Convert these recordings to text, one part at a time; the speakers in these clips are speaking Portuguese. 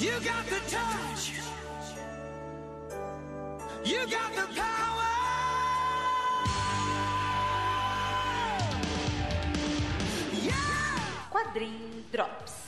You got the touch. You got the power. Yeah. Quadrinho Drops.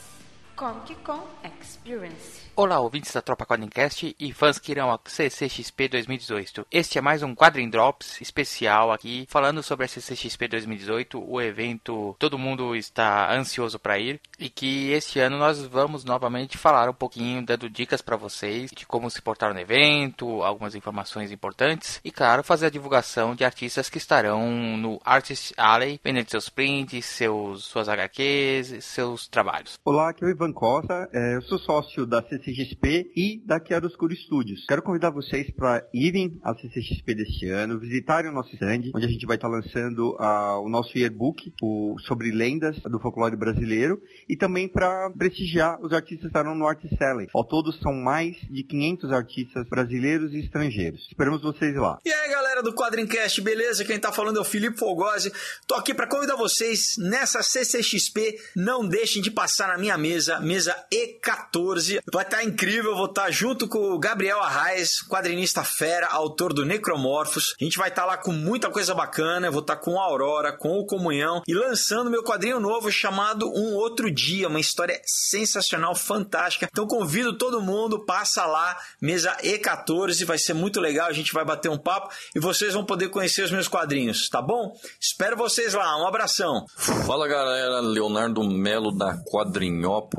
Comic Con Experience. Olá, ouvintes da Tropa Quadrincast e fãs que irão ao CCXP 2018. Este é mais um Quadrin Drops especial aqui, falando sobre a CCXP 2018, o evento todo mundo está ansioso para ir e que este ano nós vamos novamente falar um pouquinho, dando dicas para vocês de como se portar no evento, algumas informações importantes e, claro, fazer a divulgação de artistas que estarão no Artist Alley, vendendo seus prints, seus, suas HQs, seus trabalhos. Olá, aqui é o Ivan Costa, é, eu sou sócio da CCXP e da Chiaroscuro Studios. Quero convidar vocês para irem à CCXP deste ano, visitarem o nosso stand, onde a gente vai estar lançando ah, o nosso yearbook o, sobre lendas do folclore brasileiro e também para prestigiar os artistas que estarão no Art Selling. Ao todo são mais de 500 artistas brasileiros e estrangeiros. Esperamos vocês lá. E aí, galera do Quadrincast, beleza? Quem tá falando é o Felipe Fogosi. Tô aqui para convidar vocês nessa CCXP. Não deixem de passar na minha mesa, mesa E14. Vai estar incrível, vou estar junto com o Gabriel Arraes, quadrinista fera, autor do Necromorphos. A gente vai estar lá com muita coisa bacana. Vou estar com a Aurora, com o Comunhão e lançando meu quadrinho novo chamado Um Outro Dia, uma história sensacional, fantástica. Então convido todo mundo, passa lá, mesa E14, vai ser muito legal. A gente vai bater um papo e vocês vão poder conhecer os meus quadrinhos, tá bom? Espero vocês lá. Um abração. Fala galera, Leonardo Melo da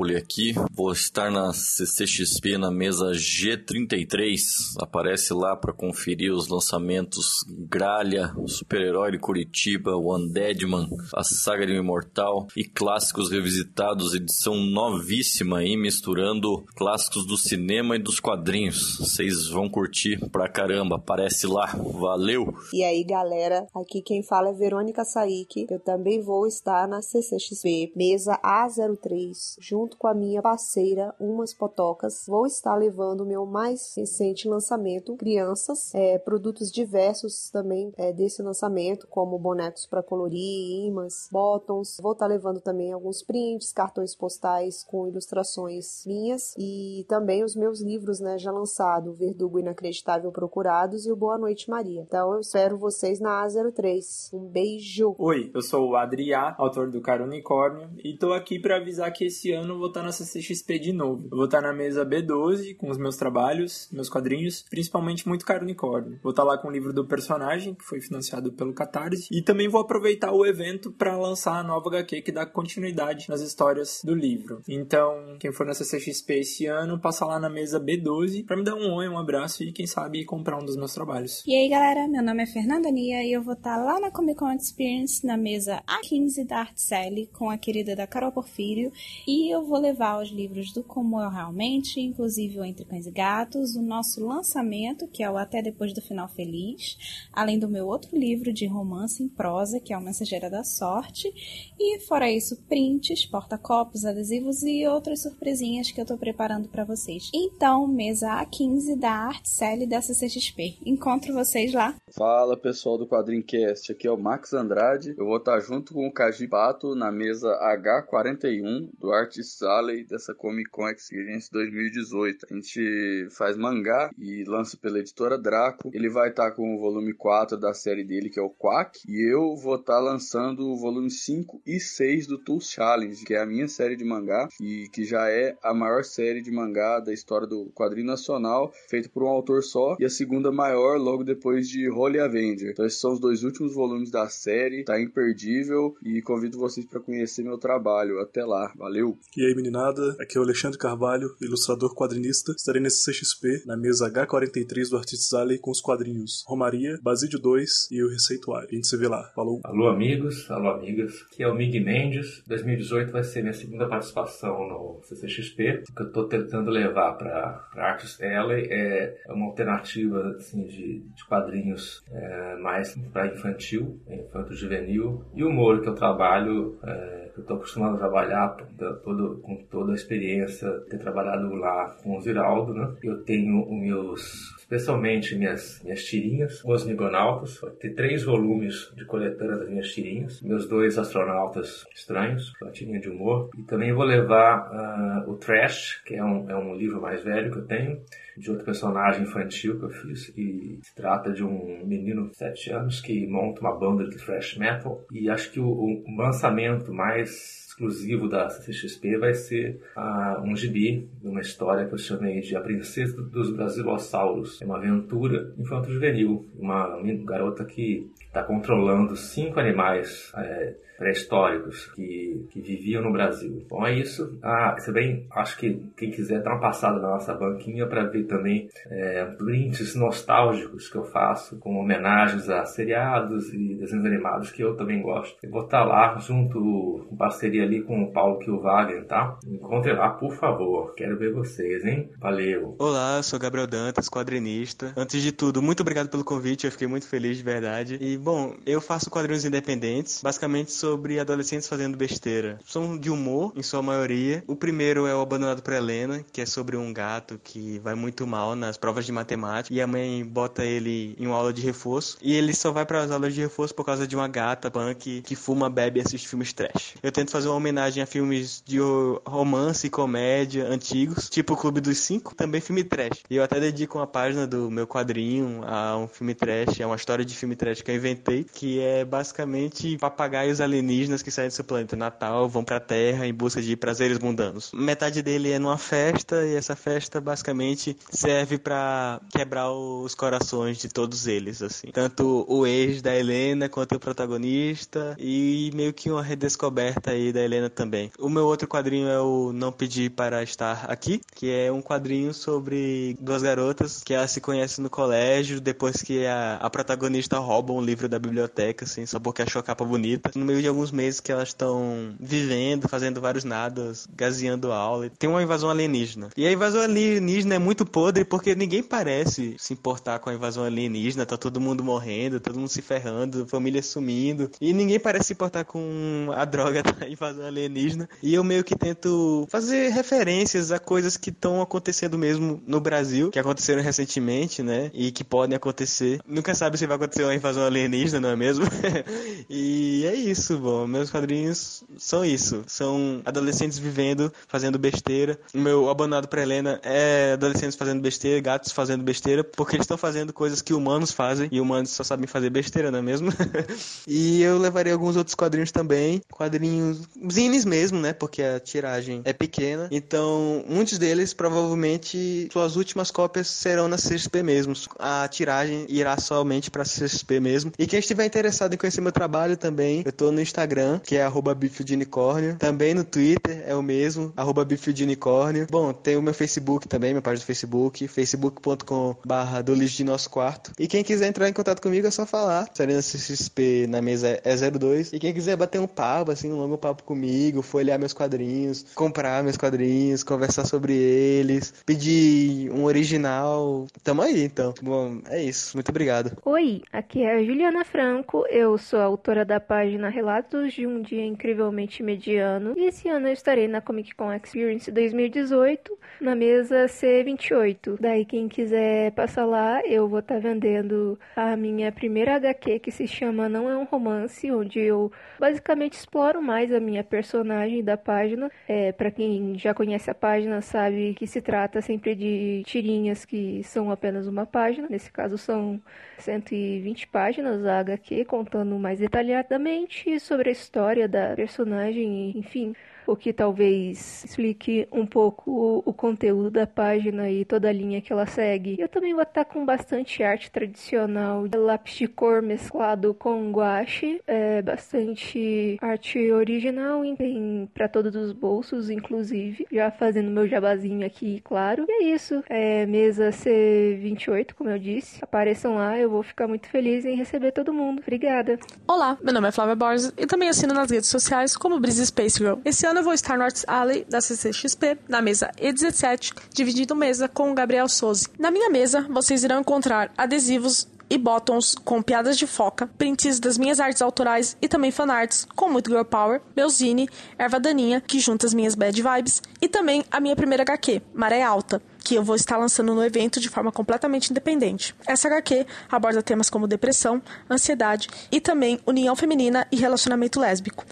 Quadrinhópole aqui. Vou estar na CCXP na mesa G33. Aparece lá para conferir os lançamentos Gralha, Super-Herói de Curitiba, One Deadman, a Saga um Imortal e clássicos revisitados, edição novíssima aí, misturando clássicos do cinema e dos quadrinhos. Vocês vão curtir pra caramba, aparece lá. Valeu! E aí, galera, aqui quem fala é Verônica Saik. Eu também vou estar na CCXP, mesa A03, junto com a minha parceira Umas Potocas. Vou estar levando meu mais recente lançamento, Crianças, é, produtos diversos também é, desse lançamento, como bonecos para colorir, imãs, bottoms. Vou estar levando também alguns prints, cartões postais com ilustrações minhas e também os meus livros, né, já lançado, Verdugo Inacreditável Procurados e o Boa Noite Maria. Então eu espero vocês na A03. Um beijo! Oi, eu sou o Adriá, autor do Cara Unicórnio, e tô aqui para avisar que esse ano vou estar na CCXP de novo. Eu vou estar na mesa B12 com os meus trabalhos, meus quadrinhos, principalmente muito Cara Unicórnio. Vou estar lá com o livro do personagem, que foi financiado pelo Catarse, e também vou aproveitar o evento para lançar a nova HQ que dá continuidade nas histórias do livro. Então, quem for na CCXP esse ano, passa lá na mesa B12 para me dar um oi, um abraço e quem sabe comprar um dos meus trabalhos. E aí, galera, meu nome é Fernanda Nia e eu vou estar lá na Comic Con Experience na mesa A15 da Art Sally com a querida da Carol Porfírio e eu vou levar os livros do Como Eu Realmente, inclusive o Entre Cães e Gatos, o nosso lançamento, que é o Até Depois do Final Feliz, além do meu outro livro de romance em prosa, que é o Mensageira da Sorte, e fora isso, prints, porta-copos, adesivos e outras surpresinhas que eu tô preparando para vocês. Então, mesa A15 da Art Sally dessa CXP. Encontro vocês lá. Fala pessoal do Quadrincast, aqui é o Max Andrade. Eu vou estar junto com o Kaji Pato na mesa H41 do Artist Alley dessa Comic Con Experience 2018. A gente faz mangá e lança pela editora Draco. Ele vai estar com o volume 4 da série dele, que é o Quack, e eu vou estar lançando o volume 5 e 6 do Tools Challenge, que é a minha série de mangá e que já é a maior série de mangá da história do quadrinho nacional, feito por um autor só, e a segunda maior logo depois de Holy Avenger. Então esses são os dois últimos volumes da série, tá imperdível e convido vocês para conhecer meu trabalho. Até lá, valeu! E aí meninada, aqui é o Alexandre Carvalho, ilustrador quadrinista. Estarei nesse CXP na mesa H43 do Artistes Alley com os quadrinhos Romaria, Basídio 2 e o Receituário. A gente se vê lá. Falou! Alô amigos, alô amigas, aqui é o Mig Mendes. 2018 vai ser minha segunda participação no CCXP. O que eu estou tentando levar para Artist Alley é uma alternativa assim, de, de quadrinhos é, mais para infantil, infanto juvenil, e humor que eu trabalho. É, eu estou acostumado a trabalhar todo, com toda a experiência, ter trabalhado lá com o Ziraldo, né? Eu tenho os meus especialmente minhas, minhas tirinhas, Os Migonautas, vai ter três volumes de coletânea das minhas tirinhas, meus dois astronautas estranhos, uma tirinha de humor, e também vou levar uh, o Trash, que é um, é um livro mais velho que eu tenho, de outro personagem infantil que eu fiz, e se trata de um menino de 7 anos que monta uma banda de thrash metal, e acho que o, o lançamento mais exclusivo da CCXP vai ser uh, um gibi, uma história que eu chamei de A Princesa dos Brasilossauros. É uma aventura infanto-juvenil, uma garota que está controlando cinco animais é, pré-históricos que, que viviam no Brasil. Bom, é isso. Ah, você bem, acho que quem quiser dar uma passada na nossa banquinha para ver também é, prints nostálgicos que eu faço com homenagens a seriados e desenhos animados que eu também gosto. Eu vou estar tá lá junto, com parceria ali com o Paulo Kilwagen, tá? Encontre lá, por favor. Quero ver vocês, hein? Valeu. Olá, sou Gabriel Dantas, quadrinista. Antes de tudo, muito obrigado pelo convite, eu fiquei muito feliz de verdade. E, bom, eu faço quadrinhos independentes, basicamente sobre adolescentes fazendo besteira. São de humor, em sua maioria. O primeiro é o Abandonado por Helena, que é sobre um gato que vai muito mal nas provas de matemática e a mãe bota ele em uma aula de reforço e ele só vai para as aulas de reforço por causa de uma gata punk que fuma, bebe e assiste filmes trash. Eu tento fazer uma homenagem a filmes de romance e comédia antigos, tipo Clube dos Cinco, também filme trash. E eu até dedico uma página do meu quadrinho a um filme trash, é uma história de filme trash que eu inventei, que é basicamente papagaios alienígenas que saem do seu planeta natal, vão pra Terra em busca de prazeres mundanos. Metade dele é numa festa e essa festa basicamente serve para quebrar os corações de todos eles, assim. Tanto o ex da Helena quanto o protagonista e meio que uma redescoberta aí da Helena também. O meu outro quadrinho é o Não Pedir para Estar Aqui, que é um quadrinho sobre duas garotas que elas se conhecem no colégio depois que a, a protagonista rouba um livro da biblioteca, assim, só porque achou a capa bonita. No meio de alguns meses que elas estão vivendo, fazendo vários nadas, gaseando aula. Tem uma invasão alienígena. E a invasão alienígena é muito podre porque ninguém parece se importar com a invasão alienígena. Tá todo mundo morrendo, todo mundo se ferrando, família sumindo. E ninguém parece se importar com a droga da invasão alienígena. E eu meio que tento fazer referências a coisas que estão acontecendo mesmo no Brasil, que aconteceram recentemente, né? E que podem acontecer. Nunca sabe se vai acontecer uma invasão alienígena, não é mesmo? e é isso, bom. Meus quadrinhos são isso. São adolescentes vivendo, fazendo besteira. O meu abandonado pra Helena é adolescentes fazendo besteira, gatos fazendo besteira, porque eles estão fazendo coisas que humanos fazem, e humanos só sabem fazer besteira, não é mesmo? e eu levarei alguns outros quadrinhos também, quadrinhos zines mesmo, né? Porque a tiragem é pequena. Então, muitos deles provavelmente suas últimas cópias serão na CXP mesmo. A tiragem irá somente para CXP mesmo. E quem estiver interessado em conhecer meu trabalho também, eu tô no Instagram, que é arroba unicórnio. Também no Twitter é o mesmo, arroba unicórnio. Bom, tem o meu Facebook também, minha página do Facebook, facebook.com barra do de nosso quarto. E quem quiser entrar em contato comigo é só falar. Serena CXP na mesa é 02. E quem quiser bater um papo, assim, um longo papo comigo, folhear meus quadrinhos, comprar meus quadrinhos, conversar sobre eles, pedir um original, tamo aí então. Bom, é isso. Muito obrigado. Oi, aqui é a Juliana Franco. Eu sou autora da página Relatos de um Dia Incrivelmente Mediano. E esse ano eu estarei na Comic Con Experience 2018 na mesa C28. Daí quem quiser passar lá, eu vou estar tá vendendo a minha primeira HQ que se chama Não é um Romance, onde eu basicamente exploro mais a minha personagem da página. É, para quem já conhece a página sabe que se trata sempre de tirinhas que são apenas uma página. Nesse caso são 120 páginas a HQ contando mais detalhadamente sobre a história da personagem, enfim, o que talvez explique um pouco o, conteúdo da página e toda a linha que ela segue. Eu também vou estar com bastante arte tradicional, lápis de cor mesclado com guache, é, bastante arte original, tem para todos os bolsos, inclusive, já fazendo meu jabazinho aqui, claro. E é isso, é mesa C28, como eu disse. Apareçam lá, eu vou ficar muito feliz em receber todo mundo. Obrigada. Olá, meu nome é Flávia Borges e também assino nas redes sociais como Breeze Space Girl. Esse ano ano eu vou estar no Arts Alley da CCXP, na mesa E17, dividindo mesa com o Gabriel Souza. Na minha mesa, vocês irão encontrar adesivos e bottoms com piadas de foca, prints das minhas artes autorais e também fanarts com muito girl power, meu zine, erva daninha, que junta as minhas bad vibes, e também a minha primeira HQ, Maré Alta, que eu vou estar lançando no evento de forma completamente independente. Essa HQ aborda temas como depressão, ansiedade e também união feminina e relacionamento lésbico.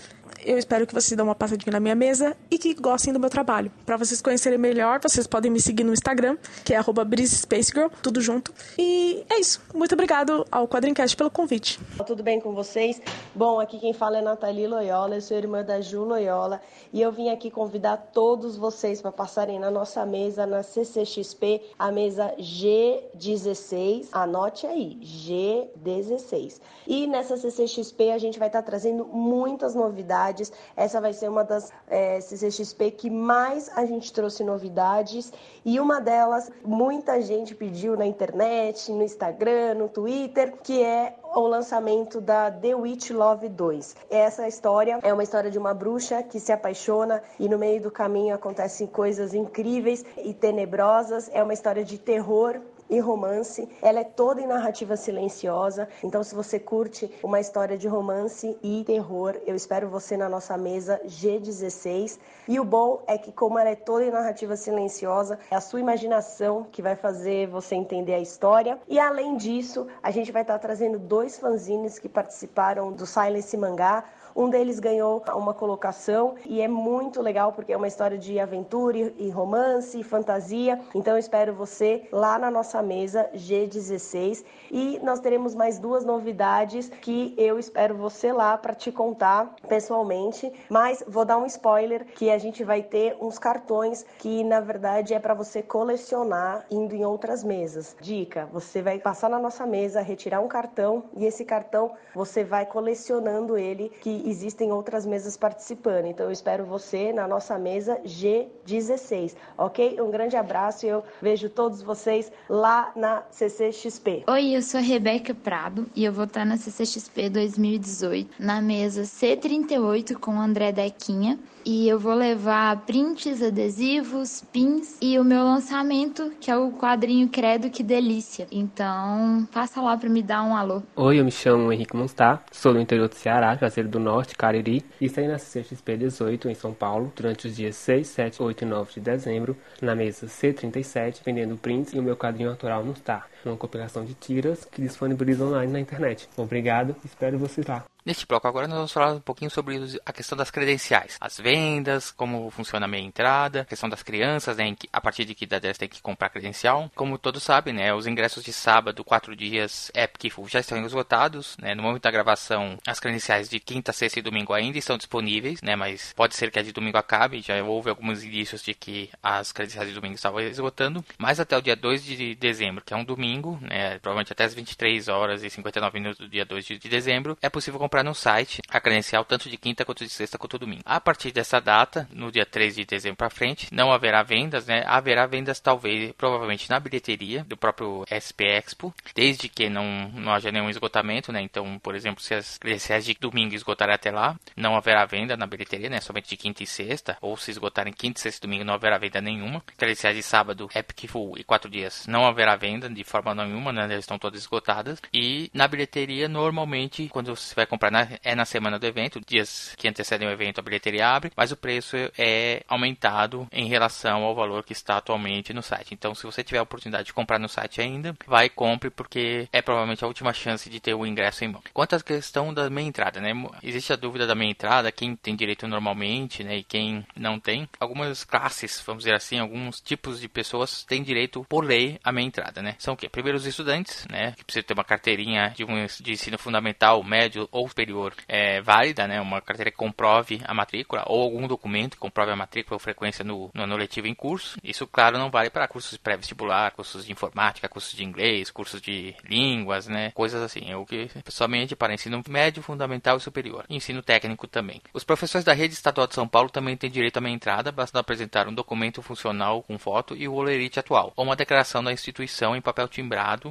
Eu espero que vocês dêem uma passadinha na minha mesa e que gostem do meu trabalho. Para vocês conhecerem melhor, vocês podem me seguir no Instagram, que é @brisespacegirl, tudo junto. E é isso. Muito obrigado ao Quadrincast pelo convite. Tudo bem com vocês? Bom, aqui quem fala é Nathalie Loyola, eu sou irmã da Ju Loyola e eu vim aqui convidar todos vocês para passarem na nossa mesa, na CCXP, a mesa G16. Anote aí, G16. E nessa CCXP a gente vai estar trazendo muitas novidades novidades. Essa vai ser uma das é, CCXP que mais a gente trouxe novidades e uma delas muita gente pediu na internet, no Instagram, no Twitter, que é o lançamento da The Witch Love 2. Essa história é uma história de uma bruxa que se apaixona e no meio do caminho acontecem coisas incríveis e tenebrosas. É uma história de terror e romance. Ela é toda em narrativa silenciosa. Então, se você curte uma história de romance e terror, eu espero você na nossa mesa G16. E o bom é que, como ela é toda em narrativa silenciosa, é a sua imaginação que vai fazer você entender a história. E além disso, a gente vai estar trazendo dois fanzines que participaram do Silence Mangá. Um deles ganhou uma colocação e é muito legal porque é uma história de aventura e romance e fantasia. Então eu espero você lá na nossa mesa G16 e nós teremos mais duas novidades que eu espero você lá para te contar pessoalmente. Mas vou dar um spoiler que a gente vai ter uns cartões que na verdade é para você colecionar indo em outras mesas. Dica: você vai passar na nossa mesa, retirar um cartão e esse cartão você vai colecionando ele que existem outras mesas participando. Então eu espero você na nossa mesa G16, ok? Um grande abraço e eu vejo todos vocês lá na CCXP. Oi, eu sou a Rebeca Prado e eu vou estar na CCXP 2018 na mesa C38 com o André Dequinha e eu vou levar prints, adesivos, pins e o meu lançamento, que é o quadrinho Credo Que Delícia. Então, passa lá para me dar um alô. Oi, eu me chamo Henrique Monstar, sou do interior do Ceará, Juazeiro do Norte, Cariri, e estarei na CXP 18 em São Paulo durante os dias 6, 7, 8 e 9 de dezembro, na mesa C37, vendendo prints e o meu quadrinho autoral no Star, uma compilação de tiras que disponibiliza online na internet. Obrigado, espero vocês lá. Neste bloco agora nós vamos falar um pouquinho sobre a questão das credenciais, as vendas, como funciona a meia entrada, a questão das crianças, né, a partir de que idade elas têm que comprar credencial. Como todos sabem, né, os ingressos de sábado, quatro dias Epic já estão esgotados, né, no momento da gravação as credenciais de quinta, sexta e domingo ainda estão disponíveis, né, mas pode ser que a de domingo acabe, já houve alguns indícios de que as credenciais de domingo estavam esgotando, mas até o dia 2 de dezembro, que é um domingo, né, provavelmente até as 23 horas e 59 minutos do dia 2 de dezembro, é possível comprar no site a credencial tanto de quinta quanto de sexta quanto domingo. A partir dessa data, no dia 3 de dezembro para frente, não haverá vendas, né? Haverá vendas talvez, provavelmente na bilheteria do próprio SP Expo, desde que não, não haja nenhum esgotamento, né? Então, por exemplo, se as credenciais de domingo esgotarem até lá, não haverá venda na bilheteria, né? Somente de quinta e sexta, ou se esgotarem quinta, sexta e domingo, não haverá venda nenhuma. Credenciais de sábado, Epic Full e quatro dias, não haverá venda de forma nenhuma, né? Elas estão todas esgotadas. E na bilheteria, normalmente, quando você vai comprar na, é na semana do evento, dias que antecedem o evento, a bilheteria abre, mas o preço é aumentado em relação ao valor que está atualmente no site. Então, se você tiver a oportunidade de comprar no site ainda, vai compre, porque é provavelmente a última chance de ter o ingresso em mão. Quanto à questão da meia entrada, né? Existe a dúvida da meia entrada, quem tem direito normalmente, né? E quem não tem. Algumas classes, vamos dizer assim, alguns tipos de pessoas têm direito por lei à meia entrada, né? São o quê? Primeiro os estudantes, né? Que precisam ter uma carteirinha de, um, de ensino fundamental, médio ou superior é, válida, né, uma carteira que comprove a matrícula ou algum documento que comprove a matrícula ou frequência no, no ano letivo em curso. Isso, claro, não vale para cursos pré-vestibular, cursos de informática, cursos de inglês, cursos de línguas, né, coisas assim. É o que somente para ensino médio, fundamental e superior. Ensino técnico também. Os professores da rede estadual de São Paulo também têm direito a uma entrada, basta apresentar um documento funcional com foto e o olerite atual, ou uma declaração da instituição em papel timbrado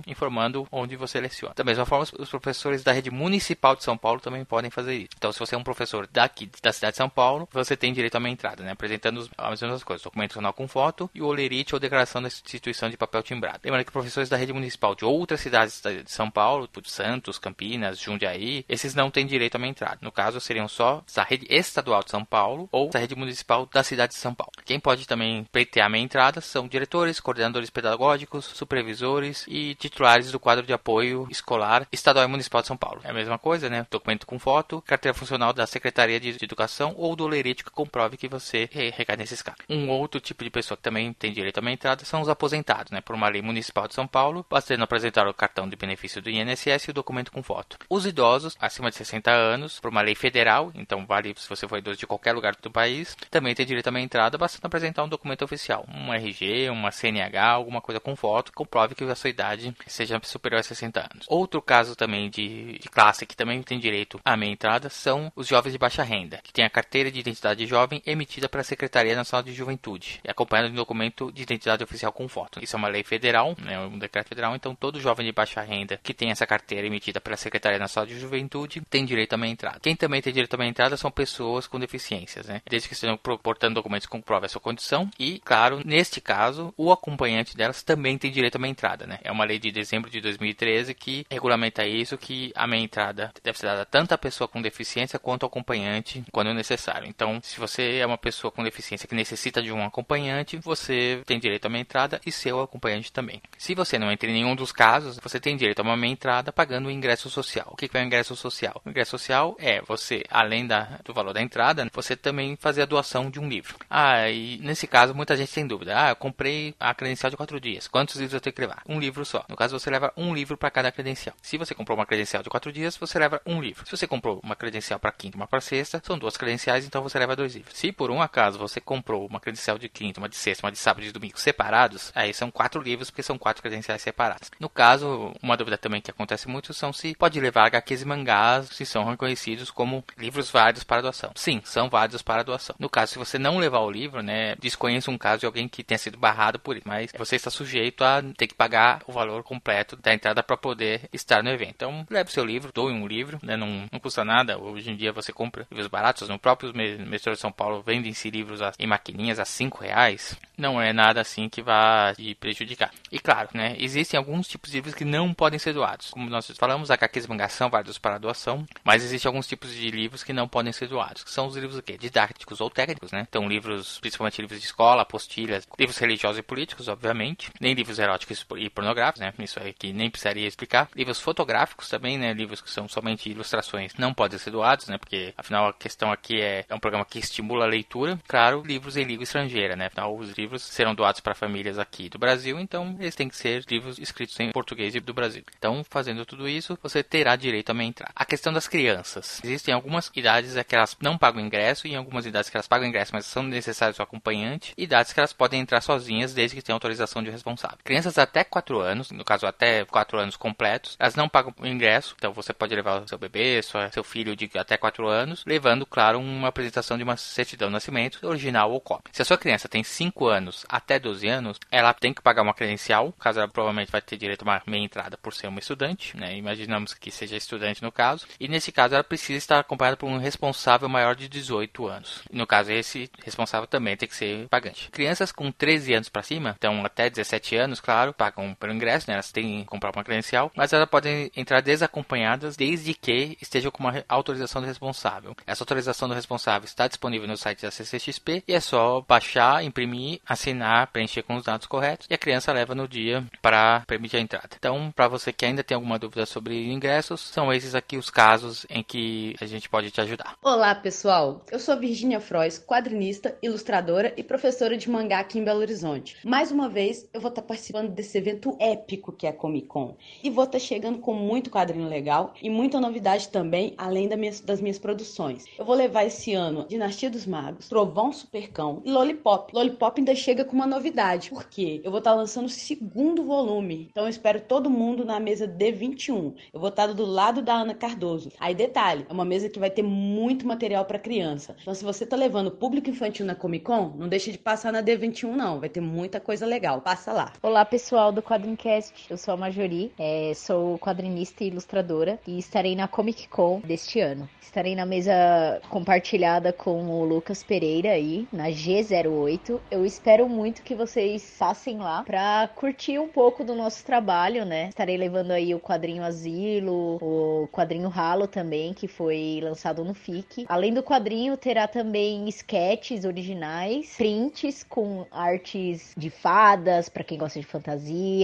informando onde você leciona. Da mesma forma, os professores da rede municipal de São Paulo também podem fazer isso. Então, se você é um professor daqui, da cidade de São Paulo, você tem direito a uma entrada, né? Apresentando as mesmas coisas, documento nacional com foto e o olerite ou declaração da instituição de papel timbrado. Lembrando que professores da rede municipal de outras cidades de São Paulo, tipo Santos, Campinas, Jundiaí, esses não têm direito a uma entrada. No caso, seriam só da rede estadual de São Paulo ou da rede municipal da cidade de São Paulo. Quem pode também pleitear meia entrada são diretores, coordenadores pedagógicos, supervisores e titulares do quadro de apoio escolar estadual e municipal de São Paulo. É a mesma coisa, né? Documento com foto, carteira funcional da Secretaria de Educação ou do olerite que comprove que você recai nesses casos. Um outro tipo de pessoa que também tem direito a uma entrada são os aposentados, né? Por uma lei municipal de São Paulo, bastando apresentar o cartão de benefício do INSS e o documento com foto. Os idosos acima de 60 anos, por uma lei federal, então vale se você for idoso de qualquer lugar do país, também tem direito a uma entrada, bastando apresentar um documento oficial, um RG, uma CNH, alguma coisa com foto, que comprove que a sua idade seja superior a 60 anos. Outro caso também de, de classe que também tem direito a meia entrada são os jovens de baixa renda, que tem a carteira de identidade jovem emitida pela Secretaria Nacional de Juventude, e acompanhada de um documento de identidade oficial com foto. Isso é uma lei federal, né, um decreto federal, então todo jovem de baixa renda que tem essa carteira emitida pela Secretaria Nacional de Juventude tem direito a meia entrada. Quem também tem direito a meia entrada são pessoas com deficiências, né? Desde que estejam portando documentos que comprovem a sua condição e, claro, neste caso, o acompanhante delas também tem direito a meia entrada, né? É uma lei de dezembro de 2013 que regulamenta isso, que a meia entrada deve ser dada tanto à pessoa com deficiência quanto ao acompanhante quando necessário. Então, se você é uma pessoa com deficiência que necessita de um acompanhante, você tem direito a meia entrada e seu acompanhante também. Se você não entra em nenhum dos casos, você tem direito a uma meia entrada pagando o ingresso social. O que é o ingresso social? O ingresso social é você, além da, do valor da entrada, você também fazer a doação de um livro. Ah, e nesse caso muita gente tem dúvida. Ah, eu comprei a credencial de quatro dias. Quantos livros eu tenho que levar? Um livro só. No caso, você leva um livro para cada credencial. Se você comprou uma credencial de quatro dias, você leva um livro. Se você comprou uma credencial para quinta e uma para sexta, são duas credenciais, então você leva dois livros. Se por um acaso você comprou uma credencial de quinta, uma de sexta, uma de sábado e de domingo separados, aí são quatro livros porque são quatro credenciais separadas. No caso, uma dúvida também que acontece muito são se pode levar HQs e mangás se são reconhecidos como livros válidos para doação. Sim, são válidos para doação. No caso, se você não levar o livro, né, desconheço um caso de alguém que tenha sido barrado por isso, mas você está sujeito a ter que pagar o valor completo da entrada para poder estar no evento. Então, leve seu livro, doe um livro, né, não, não custa nada. Hoje em dia você compra livros baratos, no próprio metrô de São Paulo vendem-se livros em maquininhas a 5 reais. Não é nada assim que vá te prejudicar. E claro, né, existem alguns tipos de livros que não podem ser doados. Como nós falamos, HQs mangás são válidos para doação, mas existem alguns tipos de livros que não podem ser doados, que são os livros o quê? didáticos ou técnicos, né? Então livros, principalmente livros de escola, apostilhas, livros religiosos e políticos, obviamente, nem livros eróticos e pornográficos, né? Isso aí que nem precisaria explicar. Livros fotográficos também, né? Livros que são somente ilustrações não podem ser doados, né? Porque afinal a questão aqui é, é um programa que estimula a leitura. Claro, livros em língua estrangeira, né? Afinal, os livros serão doados para famílias aqui do Brasil, então eles têm que ser livros escritos em português do Brasil. Então, fazendo tudo isso, você terá direito a entrar. A questão das crianças. Existem algumas idades que elas não pagam ingresso e algumas idades que elas pagam ingresso, mas são necessários o acompanhante, idades que elas podem entrar sozinhas desde que tenham autorização de responsável. Crianças até 4 anos, no caso até 4 anos completos, elas não pagam ingresso, então você pode levar o seu bebê, seu filho de até 4 anos, levando, claro, uma apresentação de uma certidão de nascimento, original ou cópia. Se a sua criança tem 5 anos até 12 anos, ela tem que pagar uma credencial, caso ela provavelmente vai ter direito a uma meia entrada por ser uma estudante, né? Imaginamos que seja estudante no caso, e nesse caso ela precisa estar acompanhada por um responsável maior de 18 anos. No caso, esse responsável também tem que ser pagante. Crianças com 13 anos para cima, então até 17 anos, claro, pagam pelo ingresso, né? Elas têm que comprar uma credencial, mas elas podem entrar desacompanhadas desde que estejam com uma autorização do responsável. Essa autorização do responsável está disponível no site da CCXP e é só baixar, imprimir, assinar, preencher com os dados corretos e a criança leva no dia para permitir a entrada. Então, para você que ainda tem alguma dúvida sobre ingressos, são esses aqui os casos em que a gente pode te ajudar. Olá, pessoal. Eu sou Virginia Frois, quadrinista, ilustradora e professora de mangá aqui em Belo Horizonte. Mais uma vez, eu vou estar participando desse evento épico que é a Comic Con. E vou estar chegando com muito quadrinho legal e muita novidade também, além das minhas produções. Eu vou levar esse ano Dinastia dos Magos, Trovão Supercão e Lollipop. Lollipop ainda chega com uma novidade. Por quê? Eu vou estar lançando o segundo volume. Então eu espero todo mundo na mesa D21. Eu vou estar do lado da Ana Cardoso. Aí detalhe, é uma mesa que vai ter muito material para criança. Então se você tá levando público infantil na Comic Con, não deixe de passar na D21 não. Vai ter muita coisa legal. Passa lá. Olá pessoal do Quadrincast. Eu sou a Majori, é, sou quadrinista e ilustradora e estarei na Comic Con deste ano. Estarei na mesa compartilhada com o Lucas Pereira aí, na G08. Eu espero muito que vocês passem lá pra curtir um pouco do nosso trabalho, né? Estarei levando aí o quadrinho Asilo, o quadrinho Ralo também, que foi lançado no FIC. Além do quadrinho, terá também sketches originais, prints com artes de fadas, para quem gosta de fantasia,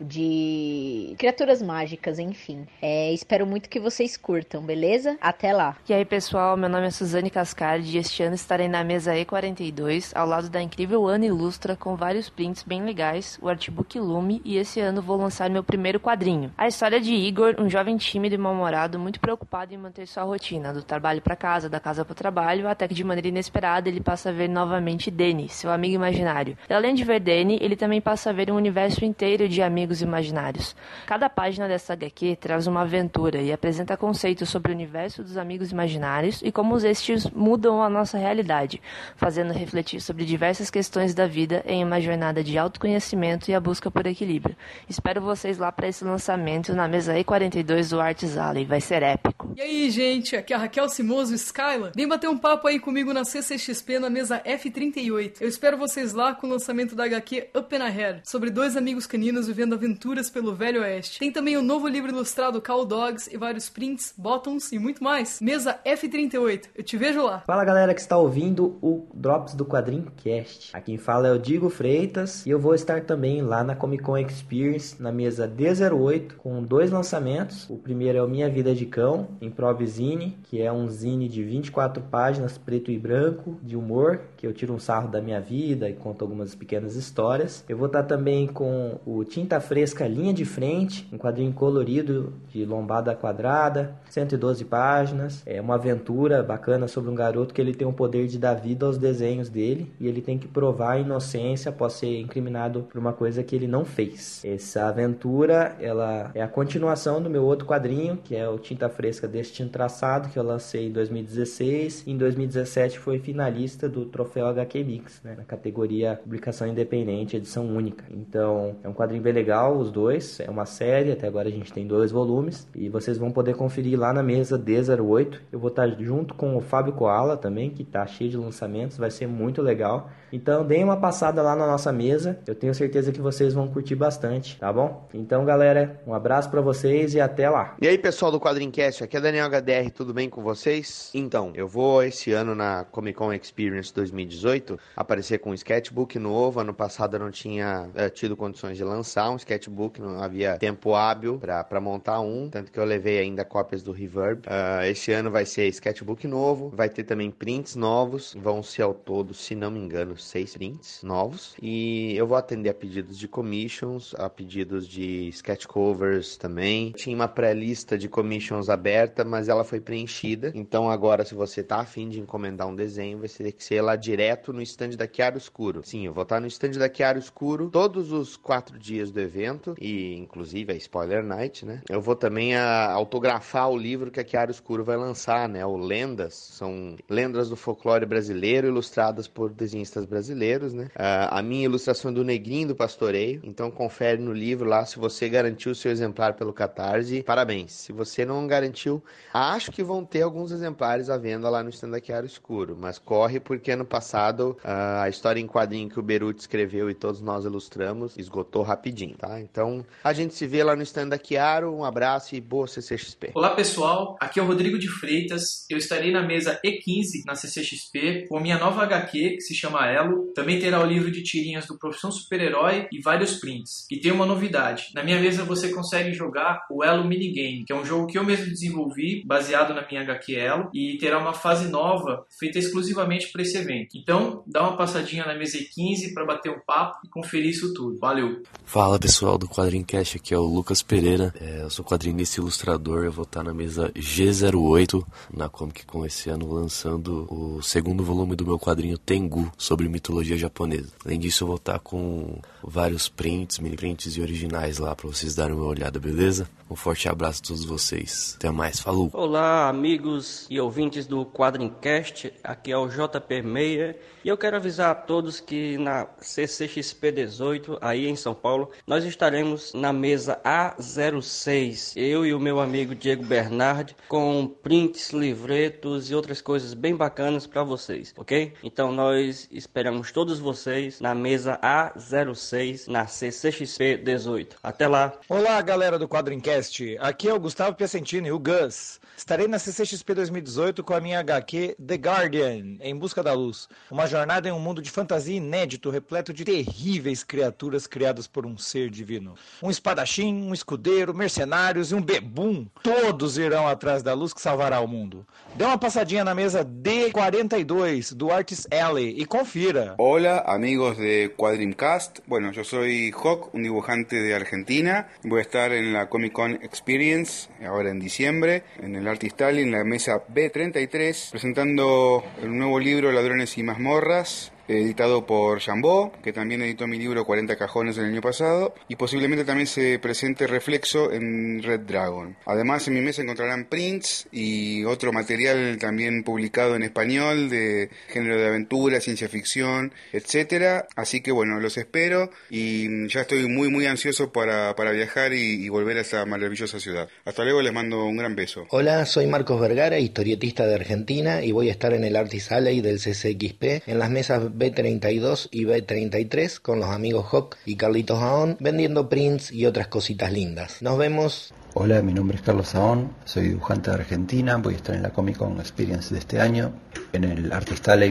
de criaturas mágicas, enfim. É, espero muito que vocês curtam, beleza? Até lá! E aí, pessoal, meu nome é Suzane Cascardi e este ano estarei na mesa E42, ao lado da incrível Ana Ilustra, com vários prints bem legais, o artbook Lume, e esse ano vou lançar meu primeiro quadrinho. A história de Igor, um jovem tímido e mal-humorado, muito preocupado em manter sua rotina, do trabalho para casa, da casa para o trabalho, até que de maneira inesperada ele passa a ver novamente Danny, seu amigo imaginário. E além de ver Danny, ele também passa a ver um universo inteiro de amigos imaginários. Cada página dessa HQ traz uma aventura e apresenta conceitos sobre o universo dos amigos imaginários e como estes mudam a nossa realidade, fazendo refletir sobre diversas questões da vida em uma jornada de autoconhecimento e a busca por equilíbrio. Espero vocês lá para esse lançamento na mesa E42 do Arts Alley, vai ser épico. E aí, gente, aqui é a Raquel Simoso Skyla. Vem bater um papo aí comigo na CCXP na mesa F38. Eu espero vocês lá com o lançamento da HQ Up and Ahead, sobre dois amigos caninos vivendo aventuras pelo Velho Oeste. Tem também o novo livro ilustrado Call Dogs e vários prints, bottoms e muito mais. Mesa F38. Eu te vejo lá. Fala galera que está ouvindo o Drops do Quadrincast. Aqui quem fala é o Digo Freitas e eu vou estar também lá na Comic Con Experience na mesa D08 com dois lançamentos. O primeiro é o Minha Vida de Cão, em Provzine, que é um zine de 24 páginas preto e branco de humor, que eu tiro um sarro da minha vida e conto algumas pequenas histórias. Eu vou estar também com o Tinta Fresca Linha de Frente, um quadrinho colorido de lombada quadrada, 112 páginas. É uma aventura bacana sobre um garoto que ele tem o poder de dar vida aos desenhos dele e ele tem que provar a inocência após ser incriminado por uma coisa que ele não fez. Essa aventura, ela é a continuação do meu outro quadrinho, que é o Tinta Fresca Destino Traçado, que eu lancei em 2016. Em 2017 foi finalista do Troféu HQ Mix, né, na categoria Publicação Independente, edição única. Então, é um quadrinho bem legal, os dois. É uma série, até agora a gente tem dois volumes. E vocês vão poder conferir lá na mesa D08. Eu vou estar junto com o Fábio Koala também, que está cheio de lançamentos, vai ser muito legal. Então, deem uma passada lá na nossa mesa. Eu tenho certeza que vocês vão curtir bastante, tá bom? Então, galera, um abraço para vocês e até lá. E aí, pessoal do Quadrincast, aqui é Daniel HDR, tudo bem com vocês? Então, eu vou esse ano na Comic Con Experience 2018 aparecer com um sketchbook novo. Ano passado eu não tinha é, tido condições de lançar um sketchbook, não havia tempo hábil para montar um, tanto que eu levei ainda cópias do Reverb. Uh, esse ano vai ser sketchbook novo, vai ter também prints novos, vão ser ao todo, se não me engano, seis prints novos. E eu vou atender a pedidos de commissions, a pedidos de sketch covers também. Tinha uma pré-lista de commissions aberta, mas ela foi preenchida. Então agora, se você tá afim de encomendar um desenho, vai ter que ser lá direto no stand da Chiaro Escuro. Sim, eu vou estar no stand da Chiaro Escuro todos os quatro dias do evento, e inclusive a Spoiler Night, né? Eu vou também a, autografar o livro que a Chiaro Escuro vai lançar, né? O Lendas. São lendas do folclore brasileiro, ilustradas por desenhistas brasileiros, né? Uh, a minha ilustração é do Negrinho do Pastoreio. Então confere no livro lá se você garantiu o seu exemplar pelo Catarse. Parabéns. Se você não garantiu, acho que vão ter alguns exemplares à venda lá no stand da Chiaro Escuro. Mas corre porque ano passado uh, a história em quadrinho que o Beruti escreveu e todos nós ilustramos esgotou rapidinho, tá? Então a gente se vê lá no stand da Chiaro. Um abraço e boa CCXP. Olá pessoal, aqui é o Rodrigo de Freitas. Eu estarei na mesa E15 na CCXP com minha nova HQ que se chama Elo. Também terá o livro de tirinhas do Profissão Super-Herói e vários prints. E tem uma novidade: na minha mesa você consegue jogar o Elo Minigame, que é um jogo que eu mesmo desenvolvi, baseado na minha HQ Elo, e terá uma fase nova feita exclusivamente para esse evento. Então, dá uma passadinha na mesa E15 para bater um papo e conferir isso tudo. Valeu! Fala pessoal do Quadrincast, aqui é o Lucas Pereira. É, eu sou quadrinista e ilustrador. Eu vou estar na mesa G08 na Comic Con esse ano lançando o segundo volume do meu quadrinho Tengu sobre mitologia japonesa. Além disso, eu vou estar com vários prints, mini prints e originais lá para vocês darem uma olhada, beleza? Um forte abraço a todos vocês. Até mais, falou! Olá, amigos e ouvintes do Quadrincast. Aqui é o JP Meia e eu quero avisar a todos que na CCXP 18, aí em São Paulo, nós estaremos na mesa A06. Eu e o meu amigo Diego Bernard com prints, livretos e outras coisas bem bacanas para vocês, ok? Então nós esperamos todos vocês na mesa A06 na CCXP 18. Até lá! Olá, galera do Quadrincast. Aqui é o Gustavo Piacentini, o Gus. Estarei na CCXP 2018 com a minha HQ The Guardian, Em Busca da Luz. Uma jornada em um mundo de fantasia inédito, repleto de terríveis criaturas criadas por um ser divino. Um espadachim, um escudeiro, mercenários e um bebum. Todos irão atrás da luz que salvará o mundo. Dê uma passadinha na mesa D42 do Artist Alley e confira. Hola, amigos de Quadrimcast. Bueno, yo soy Hawk, un dibujante de Argentina. Voy a estar en la Comic Con Experience ahora en diciembre, en el Artist Alley, en la mesa B33, presentando el nuevo libro Ladrones y mazmorras editado por Jambó, que también editó mi libro 40 cajones el año pasado, y posiblemente también se presente Reflexo en Red Dragon. Además, en mi mesa encontrarán prints y otro material también publicado en español de género de aventura, ciencia ficción, etcétera. Así que bueno, los espero y ya estoy muy muy ansioso para, para viajar y, volver a esta maravillosa ciudad. Hasta luego, les mando un gran beso. Hola, soy Marcos Vergara, historietista de Argentina y voy a estar en el Artist Alley del CCXP en las mesas B32 y B33 con los amigos Hawk y Carlitos Aón vendiendo prints y otras cositas lindas. Nos vemos. Hola, mi nombre es Carlos Saón, soy dibujante de Argentina, voy a estar en la Comic Con Experience de este año, en el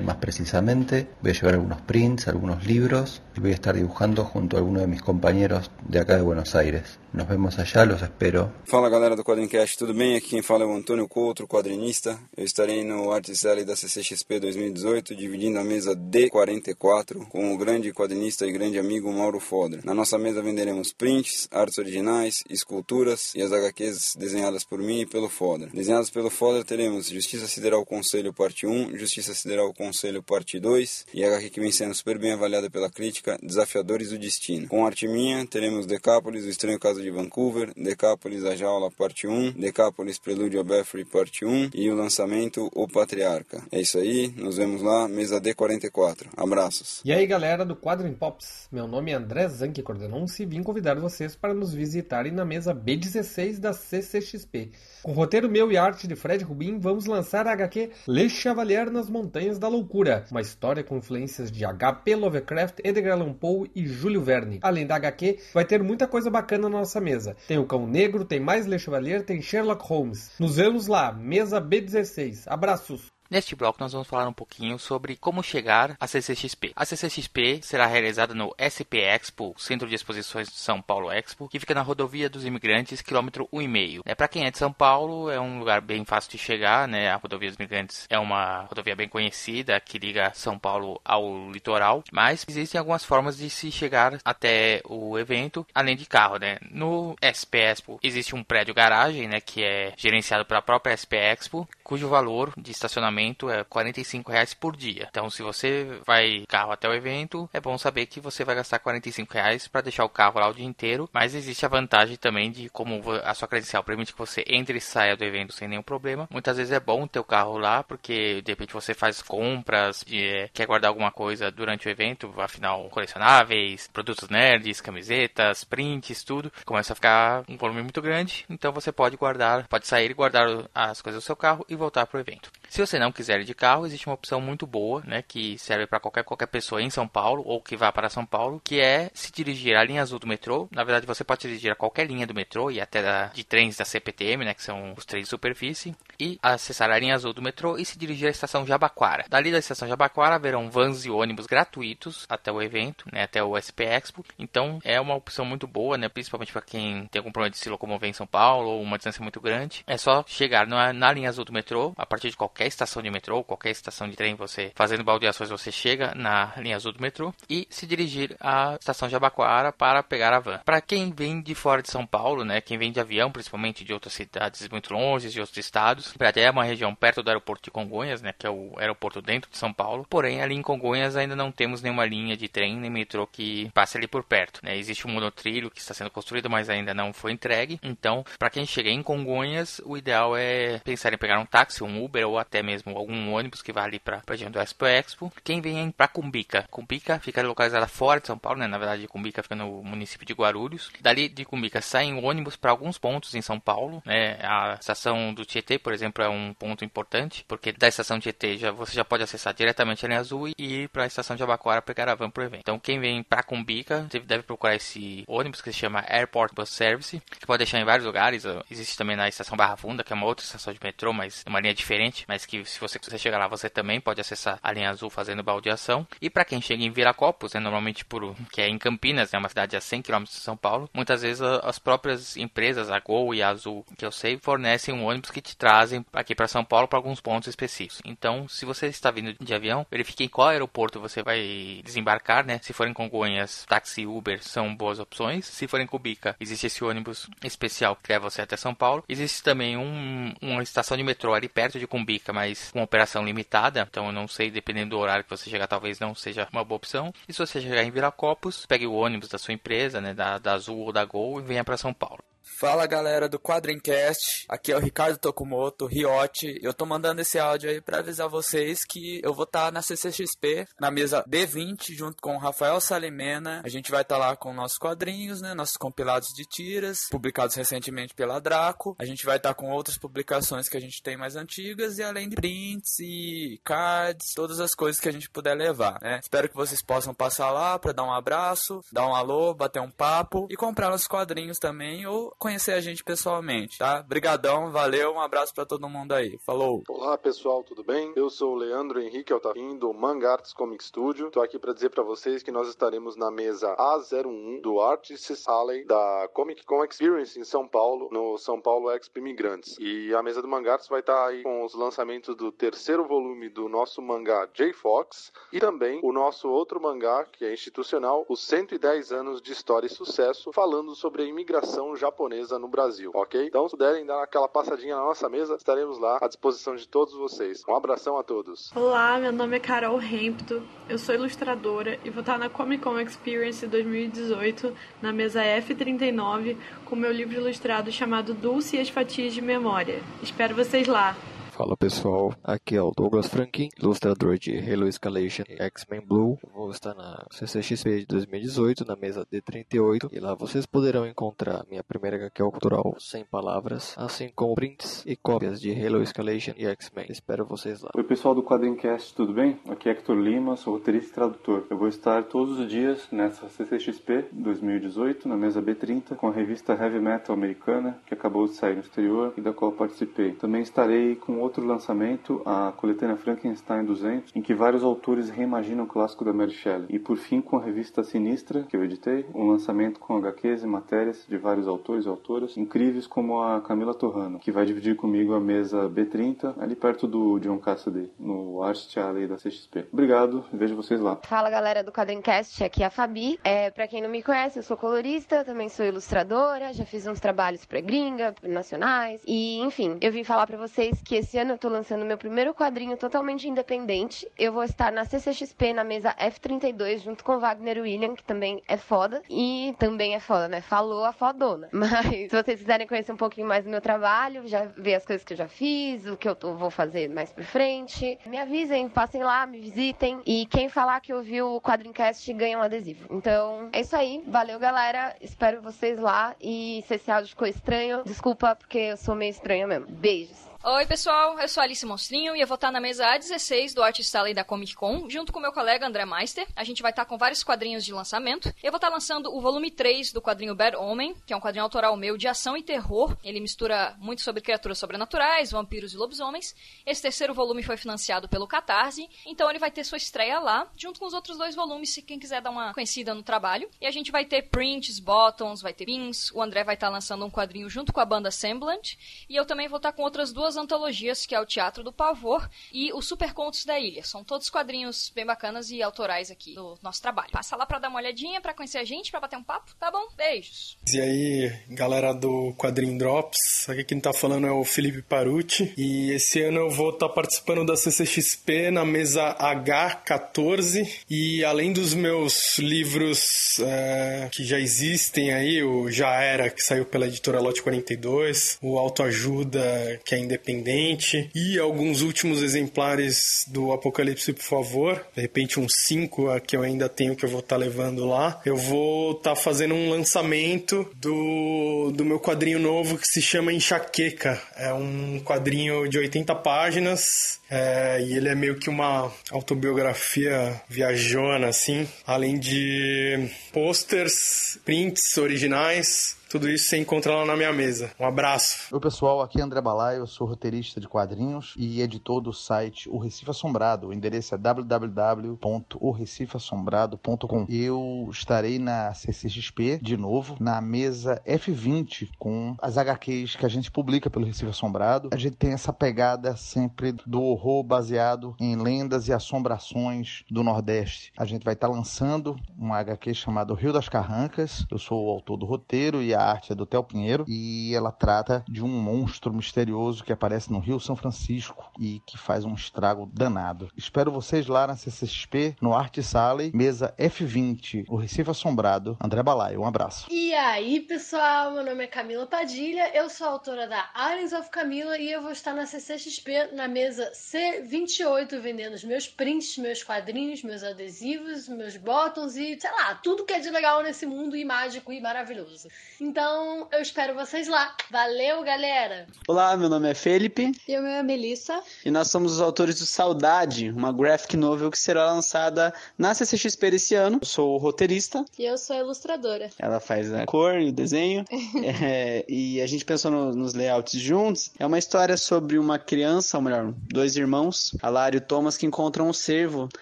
más precisamente, voy a llevar algunos prints, algunos libros y voy a estar dibujando junto a algunos de mis compañeros de acá de Buenos Aires. Nos vemos allá, los espero. Fala galera do Quadrincast, tudo bem? Aqui quem fala é o Antônio Coutro, quadrinista. Eu estarei no Artist Alley da CCXP 2018, dividindo a mesa D44 com o grande quadrinista e grande amigo Mauro Fodra. Na nossa mesa venderemos prints, artes originais, esculturas e as HQs desenhadas por mim e pelo Fodra. Desenhadas pelo Fodra teremos Justiça Sideral Conselho Parte 1, Justiça Sideral Conselho Parte 2 e a HQ que vem sendo super bem avaliada pela crítica, Desafiadores do Destino. Com arte minha, teremos Decápolis, O Estranho Caso de Vancouver, Decápolis, A Jaula Parte 1, Decápolis, Prelúdio a Beffrey Parte 1 e o lançamento O Patriarca. É isso aí, nos vemos lá, mesa D44. Abraços. E aí galera do Quadrin Pops, meu nome é André Zanke Cordenonce e vim convidar vocês para nos visitarem na mesa B16 da CCXP. Com roteiro meu e arte de Fred Rubin, vamos lançar a HQ Le Chevalier nas Montanhas da Loucura, uma história com influências de H.P. Lovecraft, Edgar Allan Poe e Júlio Verne. Além da HQ, vai ter muita coisa bacana na nossa mesa. Tem o Cão Negro, tem mais Le Chevalier, tem Sherlock Holmes. Nos vemos lá, mesa B16. Abraços! Neste bloco nós vamos falar um pouquinho sobre como chegar à CCXP. A CCXP será realizada no SP Expo, Centro de Exposições de São Paulo Expo, que fica na rodovia dos Imigrantes, quilômetro 1,5. É, Para quem é de São Paulo, é um lugar bem fácil de chegar, né? A rodovia dos Imigrantes é uma rodovia bem conhecida que liga São Paulo ao litoral, mas existem algumas formas de se chegar até o evento, além de carro, né? No SP Expo existe um prédio garagem, né, que é gerenciado pela própria SP Expo, cujo valor de estacionamento é 45 reais por dia. Então, se você vai carro até o evento, é bom saber que você vai gastar 45 reais para deixar o carro lá o dia inteiro. Mas existe a vantagem também de como a sua credencial permite que você entre e saia do evento sem nenhum problema. Muitas vezes é bom ter o carro lá, porque de repente você faz compras, é, quer guardar alguma coisa durante o evento, afinal, colecionáveis, produtos nerds, camisetas, prints, tudo. Começa a ficar um volume muito grande, então você pode guardar, pode sair e guardar as coisas do seu carro e voltar para o evento. Se você não quiser ir de carro, existe uma opção muito boa, né, que serve para qualquer, qualquer pessoa em São Paulo ou que vá para São Paulo, que é se dirigir à linha azul do metrô. Na verdade, você pode dirigir a qualquer linha do metrô e até da, de trens da CPTM, né, que são os trens de superfície, e acessar a linha azul do metrô e se dirigir à estação Jabaquara. Dali da estação Jabaquara haverão vans e ônibus gratuitos até o evento, né, até o SP Expo. Então, é uma opção muito boa, né, principalmente para quem tem algum problema de se locomover em São Paulo ou uma distância muito grande. É só chegar na, na linha azul do metrô, a partir de qualquer qualquer estação de metrô, qualquer estação de trem, você fazendo baldeações, você chega na linha azul do metrô e se dirigir à estação de Abaquara para pegar a van. Para quem vem de fora de São Paulo, né, quem vem de avião, principalmente de outras cidades muito longe, de outros estados, Praté é uma região perto do aeroporto de Congonhas, né, que é o aeroporto dentro de São Paulo. Porém, ali em Congonhas ainda não temos nenhuma linha de trem nem metrô que passe ali por perto. Né? Existe um monotrilho que está sendo construído, mas ainda não foi entregue. Então, para quem chega em Congonhas, o ideal é pensar em pegar um táxi, um Uber ou até mesmo algum ônibus que vá ali para a região do Expo Expo. Quem vem para Cumbica, Cumbica fica localizada fora de São Paulo, né? Na verdade, Cumbica fica no município de Guarulhos. Dali de Cumbica saem ônibus para alguns pontos em São Paulo, né? A estação do Tietê, por exemplo, é um ponto importante, porque da estação Tietê já, você já pode acessar diretamente a linha azul e ir para a estação de Abacoara pegar a van pro evento. Então, quem vem para Cumbica deve procurar esse ônibus que se chama Airport Bus Service, que pode deixar em vários lugares. Existe também na estação Barra Funda, que é uma outra estação de metrô, mas é uma linha diferente, mas que se você, você chegar lá, você também pode acessar a linha azul fazendo baldeação. E para quem chega em Viracopos, né, normalmente por que é em Campinas, é né, uma cidade a 100 km de São Paulo, muitas vezes as próprias empresas, a Gol e a Azul, que eu sei, fornecem um ônibus que te trazem aqui para São Paulo para alguns pontos específicos. Então, se você está vindo de avião, verifique em qual aeroporto você vai desembarcar, né? Se for em Congonhas, táxi Uber são boas opções. Se for em Cubica, existe esse ônibus especial que leva você até São Paulo. Existe também um, uma estação de metrô ali perto de Cumbica, mas com operação limitada. Então eu não sei, dependendo do horário que você chegar, talvez não seja uma boa opção. E se você chegar em Viracopos, pegue o ônibus da sua empresa, né, da, da Azul ou da Gol e venha para São Paulo. Fala galera do Quadrincast, aqui é o Ricardo Tokumoto, Riote. Eu tô mandando esse áudio aí para avisar vocês que eu vou estar tá na CCXP, na mesa D20, junto com o Rafael Salimena. A gente vai estar tá lá com nossos quadrinhos, né, nossos compilados de tiras, publicados recentemente pela Draco. A gente vai estar tá com outras publicações que a gente tem mais antigas e além de prints e cards, todas as coisas que a gente puder levar, né. Espero que vocês possam passar lá para dar um abraço, dar um alô, bater um papo e comprar nossos quadrinhos também ou conhecer a gente pessoalmente, tá? Brigadão, valeu, um abraço para todo mundo aí. Falou. Olá, pessoal, tudo bem? Eu sou o Leandro Henrique Altafim do Manga Arts Comic Studio. Tô aqui para dizer para vocês que nós estaremos na mesa A01 do Artists Alley da Comic Con Experience em São Paulo, no São Paulo Expo Imigrantes. E a mesa do Manga Arts vai estar aí com os lançamentos do terceiro volume do nosso mangá J Fox e também o nosso outro mangá, que é institucional, os 110 anos de história e sucesso, falando sobre a imigração japonesa japonesa no Brasil, ok? Então, se puderem dar aquela passadinha na nossa mesa, estaremos lá à disposição de todos vocês. Um abração a todos. Olá, meu nome é Carol Rempto, eu sou ilustradora e vou estar na Comic Con Experience 2018 na mesa F39 com meu livro ilustrado chamado Dulce e as Fatias de Memória. Espero vocês lá! Fala pessoal, aqui é o Douglas Franklin, ilustrador de Halo Escalation X-Men Blue. vou estar na CCXP de 2018, na mesa D38, e lá vocês poderão encontrar minha primeira HQ cultural sem palavras, assim como prints e cópias de Halo Escalation e X-Men. Espero vocês lá. Oi pessoal do Quadrincast, tudo bem? Aqui é Hector Lima, sou roteirista e tradutor. Eu vou estar todos os dias nessa CCXP 2018, na mesa B30, com a revista Heavy Metal americana, que acabou de sair no exterior e da qual participei. Também estarei com outro lançamento, a coletânea Frankenstein 200, em que vários autores reimaginam o clássico da Mary Shelley. E por fim, com a revista Sinistra, que eu editei, um lançamento com HQs e matérias de vários autores e autoras incríveis como a Camila Torrano, que vai dividir comigo a mesa B30, ali perto do John Cassidy, no Art Alley da CXP. Obrigado, vejo vocês lá. Fala galera do Quadrincast, aqui é a Fabi. É, pra quem não me conhece, eu sou colorista, também sou ilustradora, já fiz uns trabalhos pra gringa, nacionais, e enfim, eu vim falar pra vocês que esse ano eu tô lançando meu primeiro quadrinho totalmente independente. Eu vou estar na CCXP, na mesa F32, junto com Wagner William, que também é foda. E também é foda, né? Falou a fodona. Mas se vocês quiserem conhecer um pouquinho mais do meu trabalho, já ver as coisas que eu já fiz, o que eu tô, vou fazer mais pra frente, me avisem, passem lá, me visitem. E quem falar que ouviu o Quadrincast ganha um adesivo. Então, é isso aí. Valeu, galera. Espero vocês lá. E se esse áudio ficou estranho, desculpa, porque eu sou meio estranha mesmo. Beijos. Oi, pessoal, eu sou Alice Monstrinho e eu vou estar na mesa A16 do Art Alley da Comic Con, junto com meu colega André Meister. A gente vai estar com vários quadrinhos de lançamento. Eu vou estar lançando o volume 3 do quadrinho Bad Omen, que é um quadrinho autoral meu de ação e terror. Ele mistura muito sobre criaturas sobrenaturais, vampiros e lobisomens. Esse terceiro volume foi financiado pelo Catarse, então ele vai ter sua estreia lá, junto com os outros dois volumes, se quem quiser dar uma conhecida no trabalho. E a gente vai ter prints, bottoms, vai ter pins. O André vai estar lançando um quadrinho junto com a banda Semblant. E eu também vou estar com outras duas antologias, que é o Teatro do Pavor e o Super Contos da Ilha. São todos quadrinhos bem bacanas e autorais aqui do nosso trabalho. Passa lá pra dar uma olhadinha, pra conhecer a gente, pra bater um papo, tá bom? Beijos! E aí, galera do Quadrinho Drops, aqui quem tá falando é o Felipe Parucci e esse ano eu vou estar tá participando da CCXP na mesa H14 e além dos meus livros é, que já existem aí, o Já Era, que saiu pela editora Lote 42, o Autoajuda, que é independente, e alguns últimos exemplares do Apocalipse, por favor, de repente uns cinco que eu ainda tenho que eu vou estar tá levando lá, eu vou estar tá fazendo um lançamento do, do meu quadrinho novo que se chama Enxaqueca. É um quadrinho de 80 páginas é, e ele é meio que uma autobiografia viajona, assim, além de posters, prints originais, tudo isso você encontra lá na minha mesa. Um abraço. Oi, pessoal. Aqui é André Balai. Eu sou roteirista de quadrinhos e editor do site O Recife Assombrado. O endereço é www.orecifeassombrado.com. Eu estarei na CCXP de novo, na mesa F20, com as HQs que a gente publica pelo Recife Assombrado. A gente tem essa pegada sempre do horror baseado em lendas e assombrações do Nordeste. A gente vai estar lançando uma HQ chamada Rio das Carrancas. Eu sou o autor do roteiro e a arte é do Theo Pinheiro e ela trata de um monstro misterioso que aparece no Rio São Francisco e que faz um estrago danado. Espero vocês lá na CCXP, no Arte Sale, mesa F20, o Recife Assombrado. André Balai, um abraço. E aí, pessoal, meu nome é Camila Padilha, eu sou autora da Islands of Camila e eu vou estar na CCXP na mesa C28 vendendo os meus prints, meus quadrinhos, meus adesivos, meus bottoms e, sei lá, tudo que é de legal nesse mundo e mágico e maravilhoso. Então eu espero vocês lá. Valeu, galera! Olá, meu nome é Felipe. E o meu é Melissa. E nós somos os autores do Saudade, uma graphic novel que será lançada na CCXP desse ano. Eu sou roteirista. E eu sou ilustradora. Ela faz a cor e o desenho. é, e a gente pensou no, nos layouts juntos. É uma história sobre uma criança, ou melhor, dois irmãos, a Lara e o Thomas, que encontram um cervo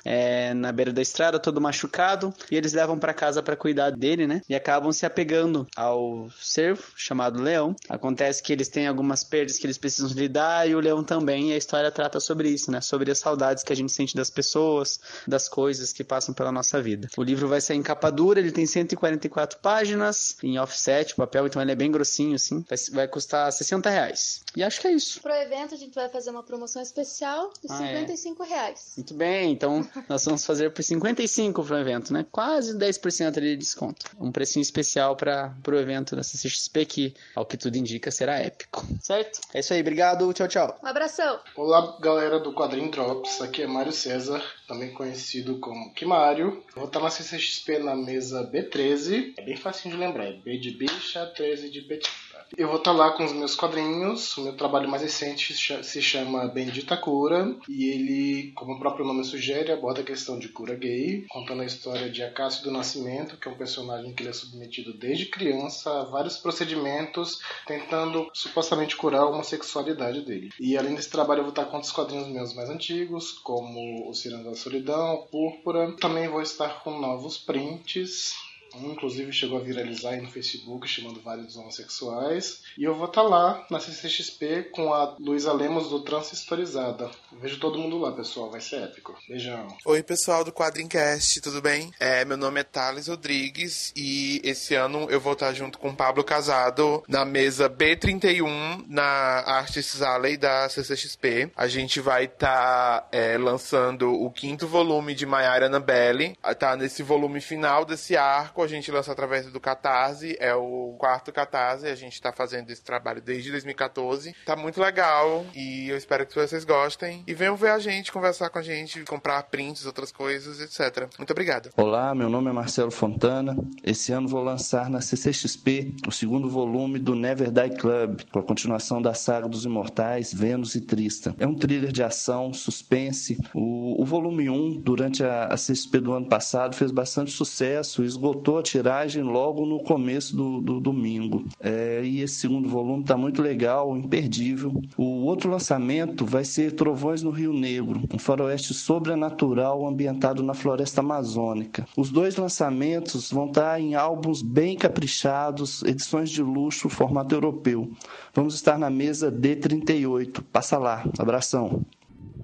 é, na beira da estrada, todo machucado. E eles levam para casa para cuidar dele, né? E acabam se apegando ao cervo, chamado Leão. Acontece que eles têm algumas perdas que eles precisam lidar e o Leão também. E a história trata sobre isso, né? Sobre as saudades que a gente sente das pessoas, das coisas que passam pela nossa vida. O livro vai sair em capa dura, ele tem 144 páginas, em offset, o papel, então ele é bem grossinho, assim. Vai, vai custar 60 reais. E acho que é isso. Pro evento a gente vai fazer uma promoção especial de ah, 55 é. reais. Muito bem, então nós vamos fazer por 55 pro evento, né? Quase 10% de desconto. Um precinho especial para pro evento evento da CCXP que, ao que tudo indica, será épico. Certo? É isso aí, obrigado, tchau, tchau. Um abração. Olá, galera do Quadrinho Drops, aqui é Mário César, também conhecido como Kimário. Vou estar na CCXP na mesa B13, é bem facinho de lembrar, é B de bicha, 13 de petit. Eu vou estar lá com os meus quadrinhos. O meu trabalho mais recente se chama Bendita Cura. E ele, como o próprio nome sugere, aborda a questão de cura gay, contando a história de Acácio do Nascimento, que é um personagem que ele é submetido desde criança a vários procedimentos, tentando supostamente curar a homossexualidade dele. E além desse trabalho, eu vou estar com outros quadrinhos meus mais antigos, como O Ciranda da Solidão, Púrpura. Também vou estar com novos prints um, inclusive, chegou a viralizar aí no Facebook, chamando vários homossexuais. E eu vou estar tá lá na CCXP com a Luísa Lemos do Transistorizada. Vejo todo mundo lá, pessoal. Vai ser épico. Beijão. Oi, pessoal do Quadrincast, tudo bem? É, meu nome é Thales Rodrigues e esse ano eu vou estar tá junto com Pablo Casado na mesa B31 na Artists Alley da CCXP. A gente vai estar tá, é, lançando o quinto volume de Mayara Annabelle. Tá nesse volume final desse arco a gente lança através do Catarse, é o quarto Catarse, a gente tá fazendo esse trabalho desde 2014. Tá muito legal e eu espero que vocês gostem. E venham ver a gente, conversar com a gente, comprar prints, outras coisas, etc. Muito obrigado. Olá, meu nome é Marcelo Fontana. Esse ano vou lançar na CCXP o segundo volume do Never Die Club, com a continuação da saga dos Imortais, Vênus e Trista. É um thriller de ação, suspense. O, o volume 1, durante a, a CCXP do ano passado, fez bastante sucesso esgotou esgotou a tiragem logo no começo do, do domingo. É, e esse segundo volume está muito legal, imperdível. O outro lançamento vai ser Trovões no Rio Negro, um faroeste sobrenatural ambientado na floresta amazônica. Os dois lançamentos vão estar em álbuns bem caprichados, edições de luxo, formato europeu. Vamos estar na mesa D38. Passa lá. Abração.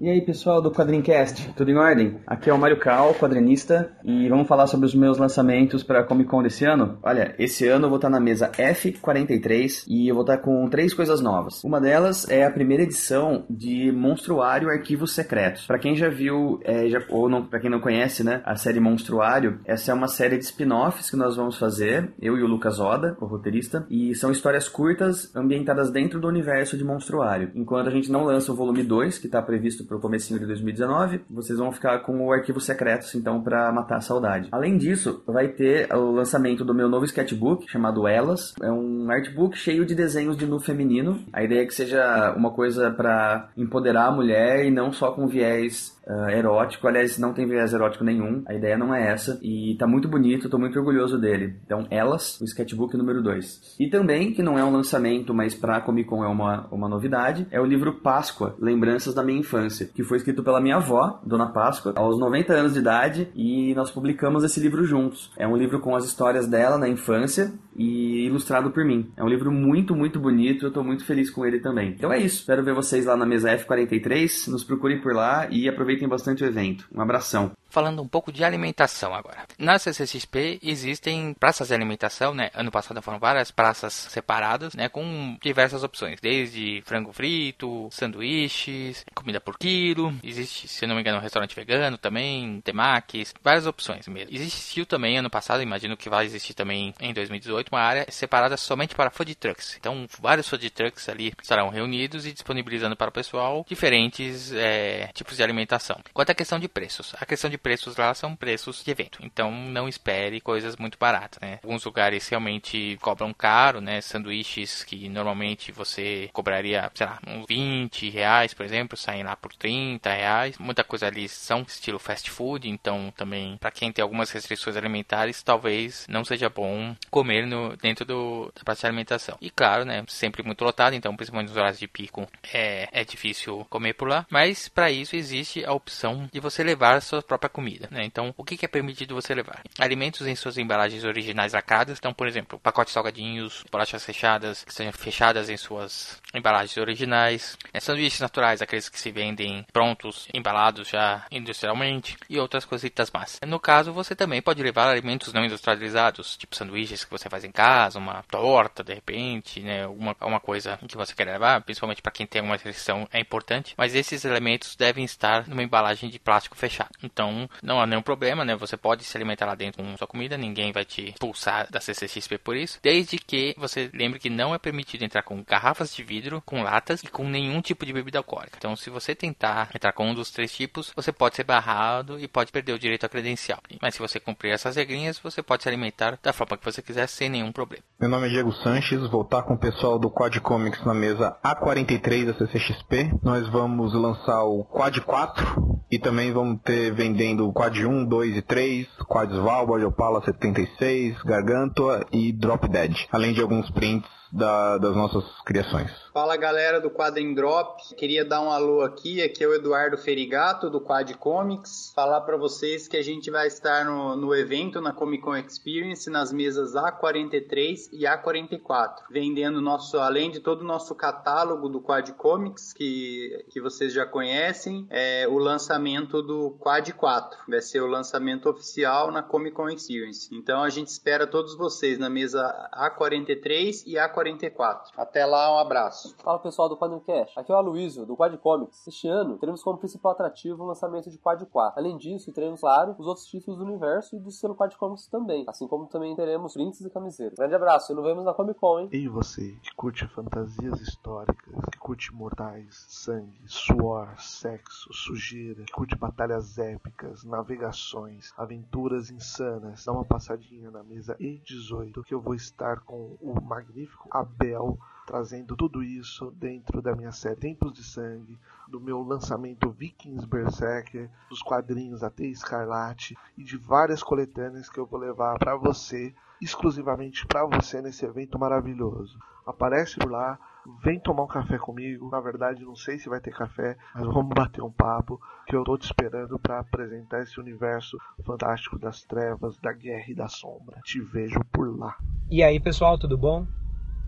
E aí pessoal do Quadrincast, tudo em ordem? Aqui é o Mário Cal, quadrinista, e vamos falar sobre os meus lançamentos para Comic Con desse ano. Olha, esse ano eu vou estar na mesa F43 e eu vou estar com três coisas novas. Uma delas é a primeira edição de Monstruário Arquivos Secretos. Para quem já viu, é, já, ou não, para quem não conhece, né, a série Monstruário, essa é uma série de spin-offs que nós vamos fazer, eu e o Lucas Oda, o roteirista, e são histórias curtas ambientadas dentro do universo de Monstruário. Enquanto a gente não lança o volume 2, que está previsto pro comecinho de 2019, vocês vão ficar com o arquivo secretos, então, para matar a saudade. Além disso, vai ter o lançamento do meu novo sketchbook, chamado Elas. É um artbook cheio de desenhos de nu feminino. A ideia é que seja uma coisa para empoderar a mulher e não só com viés uh, erótico. Aliás, não tem viés erótico nenhum. A ideia não é essa. E tá muito bonito, tô muito orgulhoso dele. Então, Elas, o sketchbook número 2. E também, que não é um lançamento, mas pra Comic Con é uma, uma novidade, é o livro Páscoa, Lembranças da Minha Infância, que foi escrito pela minha avó, Dona Páscoa, aos 90 anos de idade, e nós publicamos esse livro juntos. É um livro com as histórias dela na infância e ilustrado por mim. É um livro muito, muito bonito, eu tô muito feliz com ele também. Então é isso, espero ver vocês lá na mesa F43, nos procurem por lá e aproveitem bastante o evento. Um abração falando um pouco de alimentação agora. Na CCXP existem praças de alimentação, né? Ano passado foram várias praças separadas, né? Com diversas opções, desde frango frito, sanduíches, comida por quilo. Existe, se não me engano, um restaurante vegano também, temakis, várias opções mesmo. Existiu também ano passado, imagino que vai existir também em 2018, uma área separada somente para food trucks. Então, vários food trucks ali estarão reunidos e disponibilizando para o pessoal diferentes é, tipos de alimentação. Quanto à questão de preços, a questão de preços lá são preços de evento. Então não espere coisas muito baratas, né? Alguns lugares realmente cobram caro, né? Sanduíches que normalmente você cobraria, sei lá, uns 20 reais, por exemplo, saem lá por 30 reais. Muita coisa ali são estilo fast food, então também para quem tem algumas restrições alimentares, talvez não seja bom comer no, dentro do, da praça de alimentação. E claro, né? Sempre muito lotado, então principalmente nos horários de pico é, é difícil comer por lá. Mas para isso existe a opção de você levar a sua própria comida, né? Então, o que é permitido você levar? Alimentos em suas embalagens originais lacradas, então, por exemplo, pacotes salgadinhos, bolachas fechadas, que sejam fechadas em suas embalagens originais, né? sanduíches naturais, aqueles que se vendem prontos, embalados já industrialmente, e outras coisitas más. No caso, você também pode levar alimentos não industrializados, tipo sanduíches que você faz em casa, uma torta, de repente, né? Uma, uma coisa que você quer levar, principalmente para quem tem uma restrição, é importante, mas esses elementos devem estar numa embalagem de plástico fechado. Então, não há nenhum problema, né? Você pode se alimentar lá dentro com sua comida, ninguém vai te expulsar da CCXP por isso, desde que você lembre que não é permitido entrar com garrafas de vidro, com latas e com nenhum tipo de bebida alcoólica. Então, se você tentar entrar com um dos três tipos, você pode ser barrado e pode perder o direito à credencial. Mas se você cumprir essas regrinhas, você pode se alimentar da forma que você quiser sem nenhum problema. Meu nome é Diego Sanches, vou estar com o pessoal do Quad Comics na mesa A43 da CCXP. Nós vamos lançar o Quad 4 e também vamos ter vendendo Quad 1, 2 e 3, Quad Svalbard, Opala 76, Gargantua e Drop Dead, além de alguns prints da, das nossas criações. Fala galera do Quadrim Drop, queria dar um alô aqui, aqui é o Eduardo Ferigato do Quad Comics, falar para vocês que a gente vai estar no, no evento na Comic Con Experience nas mesas A43 e A44, vendendo nosso, além de todo o nosso catálogo do Quad Comics que, que vocês já conhecem, é o lançamento do Quad 4, vai ser o lançamento oficial na Comic Con Experience. Então a gente espera todos vocês na mesa A43 e A44 44. Até lá, um abraço. Fala pessoal do Quadrincast, aqui é o Aloysio, do Quad Comics. Este ano teremos como principal atrativo o lançamento de Quad 4. Além disso, teremos, claro, os outros títulos do universo e do selo Quad Comics também, assim como também teremos prints e camisetas. Grande abraço e nos vemos na Comic Con, hein? E você, que curte fantasias históricas, que curte mortais, sangue, suor, sexo, sujeira, que curte batalhas épicas, navegações, aventuras insanas, dá uma passadinha na mesa E18 que eu vou estar com o magnífico Abel, trazendo tudo isso dentro da minha série Tempos de Sangue, do meu lançamento Vikings Berserker, dos quadrinhos até Escarlate e de várias coletâneas que eu vou levar para você, exclusivamente para você nesse evento maravilhoso. Aparece por lá, vem tomar um café comigo. Na verdade, não sei se vai ter café, mas vamos bater um papo que eu tô te esperando para apresentar esse universo fantástico das trevas, da guerra e da sombra. Te vejo por lá. E aí, pessoal, tudo bom?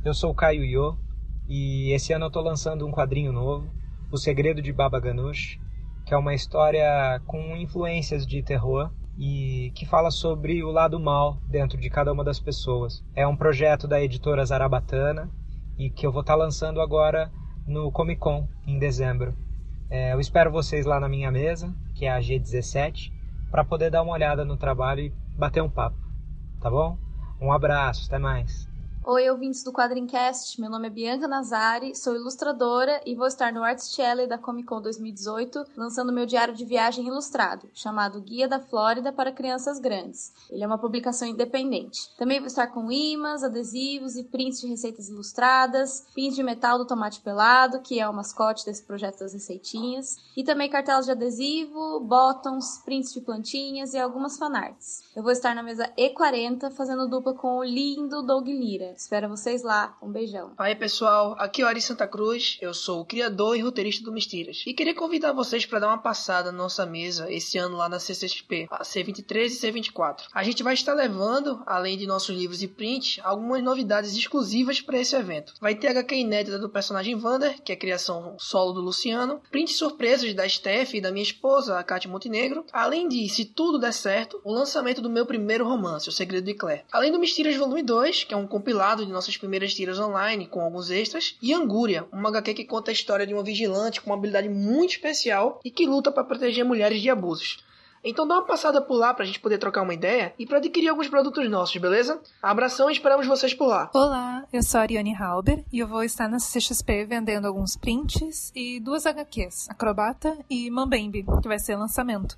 Eu sou o Caio Io e esse ano eu tô lançando um quadrinho novo, O Segredo de Baba Ganoush, que é uma história com influências de terror e que fala sobre o lado mal dentro de cada uma das pessoas. É um projeto da editora Zarabatana e que eu vou estar lançando agora no Comic Con em dezembro. É, eu espero vocês lá na minha mesa, que é a G17, para poder dar uma olhada no trabalho e bater um papo, tá bom? Um abraço, até mais. Oi, ouvintes do Quadrincast. Meu nome é Bianca Nazari, sou ilustradora e vou estar no Arts Challenge da Comic Con 2018, lançando meu diário de viagem ilustrado, chamado Guia da Flórida para Crianças Grandes. Ele é uma publicação independente. Também vou estar com imãs, adesivos e prints de receitas ilustradas, pins de metal do Tomate Pelado, que é o mascote desse projeto das receitinhas, e também cartelas de adesivo, bottoms, prints de plantinhas e algumas fanarts. Eu vou estar na mesa E40 fazendo dupla com o lindo Doug Lira. Espero vocês lá. Um beijão. Aí pessoal, aqui é o Ari Santa Cruz, eu sou o criador e roteirista do Mistiras. E queria convidar vocês para dar uma passada na nossa mesa esse ano lá na CCXP, a C23 e C24. A gente vai estar levando, além de nossos livros e prints, algumas novidades exclusivas para esse evento. Vai ter HQ inédita do personagem Vander, que é criação solo do Luciano, prints surpresas da Steph e da minha esposa, a Kátia Montenegro, além de, se tudo der certo, o lançamento do meu primeiro romance, O Segredo de Claire. Além do Mistiras Volume 2, que é um compilado de nossas primeiras tiras online, com alguns extras, e Angúria, uma HQ que conta a história de uma vigilante com uma habilidade muito especial e que luta para proteger mulheres de abusos. Então dá uma passada por lá pra gente poder trocar uma ideia e para adquirir alguns produtos nossos, beleza? Abração e esperamos vocês por lá. Olá, eu sou a Ariane Halber e eu vou estar na CXP vendendo alguns prints e duas HQs, Acrobata e Mambembe, que vai ser lançamento.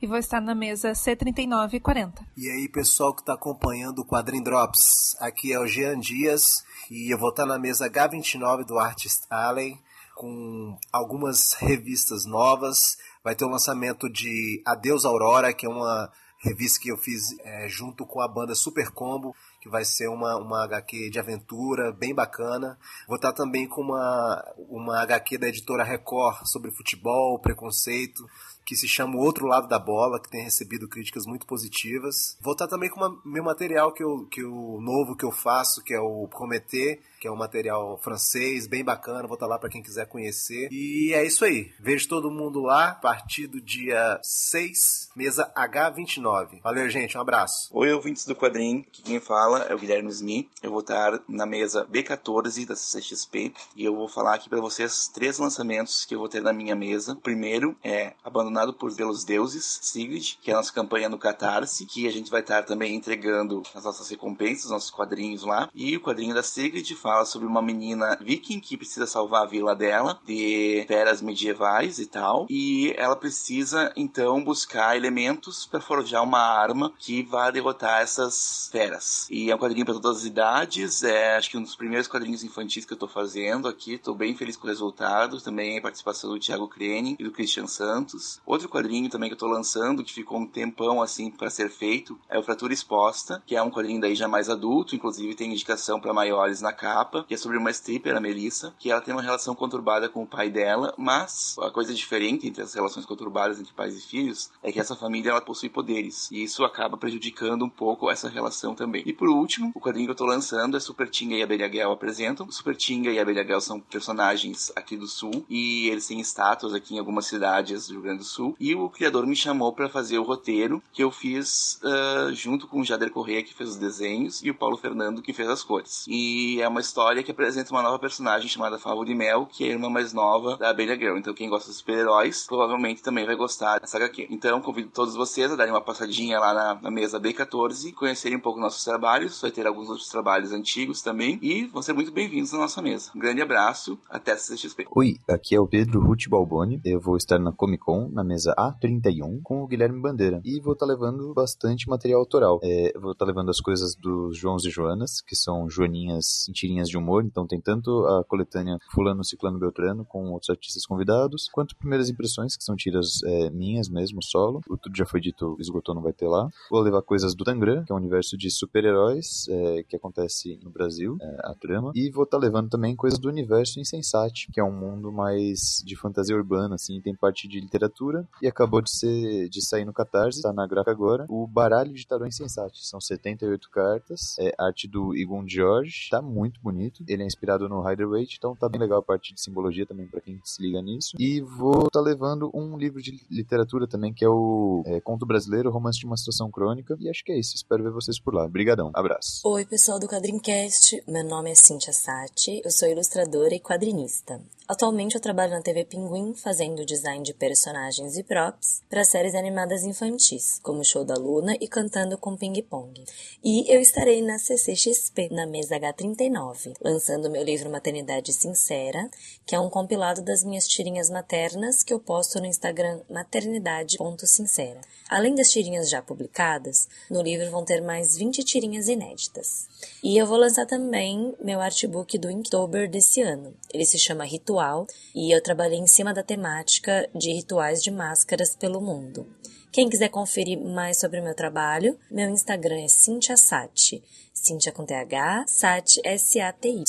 E vou estar na mesa C3940. E aí, pessoal que está acompanhando o Quadrim Drops, aqui é o Jean Dias e eu vou estar na mesa H29 do Artist Alley com algumas revistas novas. Vai ter o lançamento de Adeus Aurora, que é uma revista que eu fiz é, junto com a banda Super Combo, que vai ser uma, uma HQ de aventura bem bacana. Vou estar também com uma, uma HQ da editora Record sobre futebol, preconceito que se chama O Outro Lado da Bola, que tem recebido críticas muito positivas. Vou estar também com o meu material que eu, que o novo que eu faço, que é o Prometer, que é um material francês, bem bacana. Vou estar lá para quem quiser conhecer. E é isso aí. Vejo todo mundo lá a partir do dia 6, mesa H29. Valeu, gente. Um abraço. Oi, ouvintes do quadrinho. Aqui quem fala é o Guilherme Smith. Eu vou estar na mesa B14 da CCXP e eu vou falar aqui para vocês três lançamentos que eu vou ter na minha mesa. O primeiro é Abandonado por pelos deuses, Sigrid, que é a nossa campanha no Catarse, que a gente vai estar também entregando as nossas recompensas, nossos quadrinhos lá. E o quadrinho da Sigrid fala sobre uma menina viking que precisa salvar a vila dela de feras medievais e tal. E ela precisa então buscar elementos para forjar uma arma que vá derrotar essas feras. E é um quadrinho para todas as idades, é acho que um dos primeiros quadrinhos infantis que eu estou fazendo aqui. Estou bem feliz com o resultado. Também a participação do Thiago Crene e do Christian Santos. Outro quadrinho também que eu tô lançando, que ficou um tempão assim para ser feito, é o Fratura Exposta, que é um quadrinho daí já mais adulto, inclusive tem indicação para maiores na capa, que é sobre uma stripper, a Melissa, que ela tem uma relação conturbada com o pai dela, mas a coisa diferente entre as relações conturbadas entre pais e filhos é que essa família ela possui poderes, e isso acaba prejudicando um pouco essa relação também. E por último, o quadrinho que eu tô lançando é Super Tinga e Abelha Gel apresentam. Super Tinga e Abelha Gel são personagens aqui do sul, e eles têm estátuas aqui em algumas cidades do Rio Grande do Sul, e o criador me chamou para fazer o roteiro que eu fiz uh, junto com o Jader Correia que fez os desenhos e o Paulo Fernando que fez as cores. E é uma história que apresenta uma nova personagem chamada Favo de Mel, que é a irmã mais nova da Abelha Girl. Então quem gosta de super-heróis provavelmente também vai gostar dessa HQ. Então convido todos vocês a darem uma passadinha lá na, na mesa B14, conhecerem um pouco nossos trabalhos, vai ter alguns outros trabalhos antigos também e vão ser muito bem-vindos na nossa mesa. Um grande abraço, até a CXP. Oi, aqui é o Pedro Ruth Balboni, eu vou estar na Comic Con, na mesa A31 com o Guilherme Bandeira. E vou estar tá levando bastante material autoral. É, vou estar tá levando as coisas dos Joãos e Joanas, que são joaninhas em tirinhas de humor. Então tem tanto a coletânea Fulano, Ciclano, Beltrano, com outros artistas convidados, quanto primeiras impressões, que são tiras é, minhas mesmo, solo. O Tudo Já Foi Dito Esgotou Não Vai Ter Lá. Vou levar coisas do Tangram, que é um universo de super-heróis é, que acontece no Brasil, é, a trama. E vou estar tá levando também coisas do universo Insensate, que é um mundo mais de fantasia urbana, assim, tem parte de literatura. E acabou de ser de sair no Catarse, tá na graca agora, o Baralho de Tarô Insensate. São 78 cartas, é arte do Igon George, tá muito bonito. Ele é inspirado no Rider-Waite, então tá bem legal a parte de simbologia também para quem se liga nisso. E vou tá levando um livro de literatura também, que é o é, Conto Brasileiro, Romance de uma Situação Crônica. E acho que é isso. Espero ver vocês por lá. Obrigadão. Abraço. Oi, pessoal do Quadrincast. Meu nome é Cintia Sati. Eu sou ilustradora e quadrinista. Atualmente eu trabalho na TV Pinguim fazendo design de personagens e props para séries animadas infantis, como Show da Luna e Cantando com Ping Pong. E eu estarei na CCXP, na mesa H39, lançando meu livro Maternidade Sincera, que é um compilado das minhas tirinhas maternas que eu posto no Instagram maternidade.sincera. Além das tirinhas já publicadas, no livro vão ter mais 20 tirinhas inéditas. E eu vou lançar também meu artbook do Inktober desse ano. Ele se chama Ritual e eu trabalhei em cima da temática de rituais de máscaras pelo mundo. Quem quiser conferir mais sobre o meu trabalho, meu Instagram é Cintia Sati. Cintia com TH, Sati S-A-T-Y.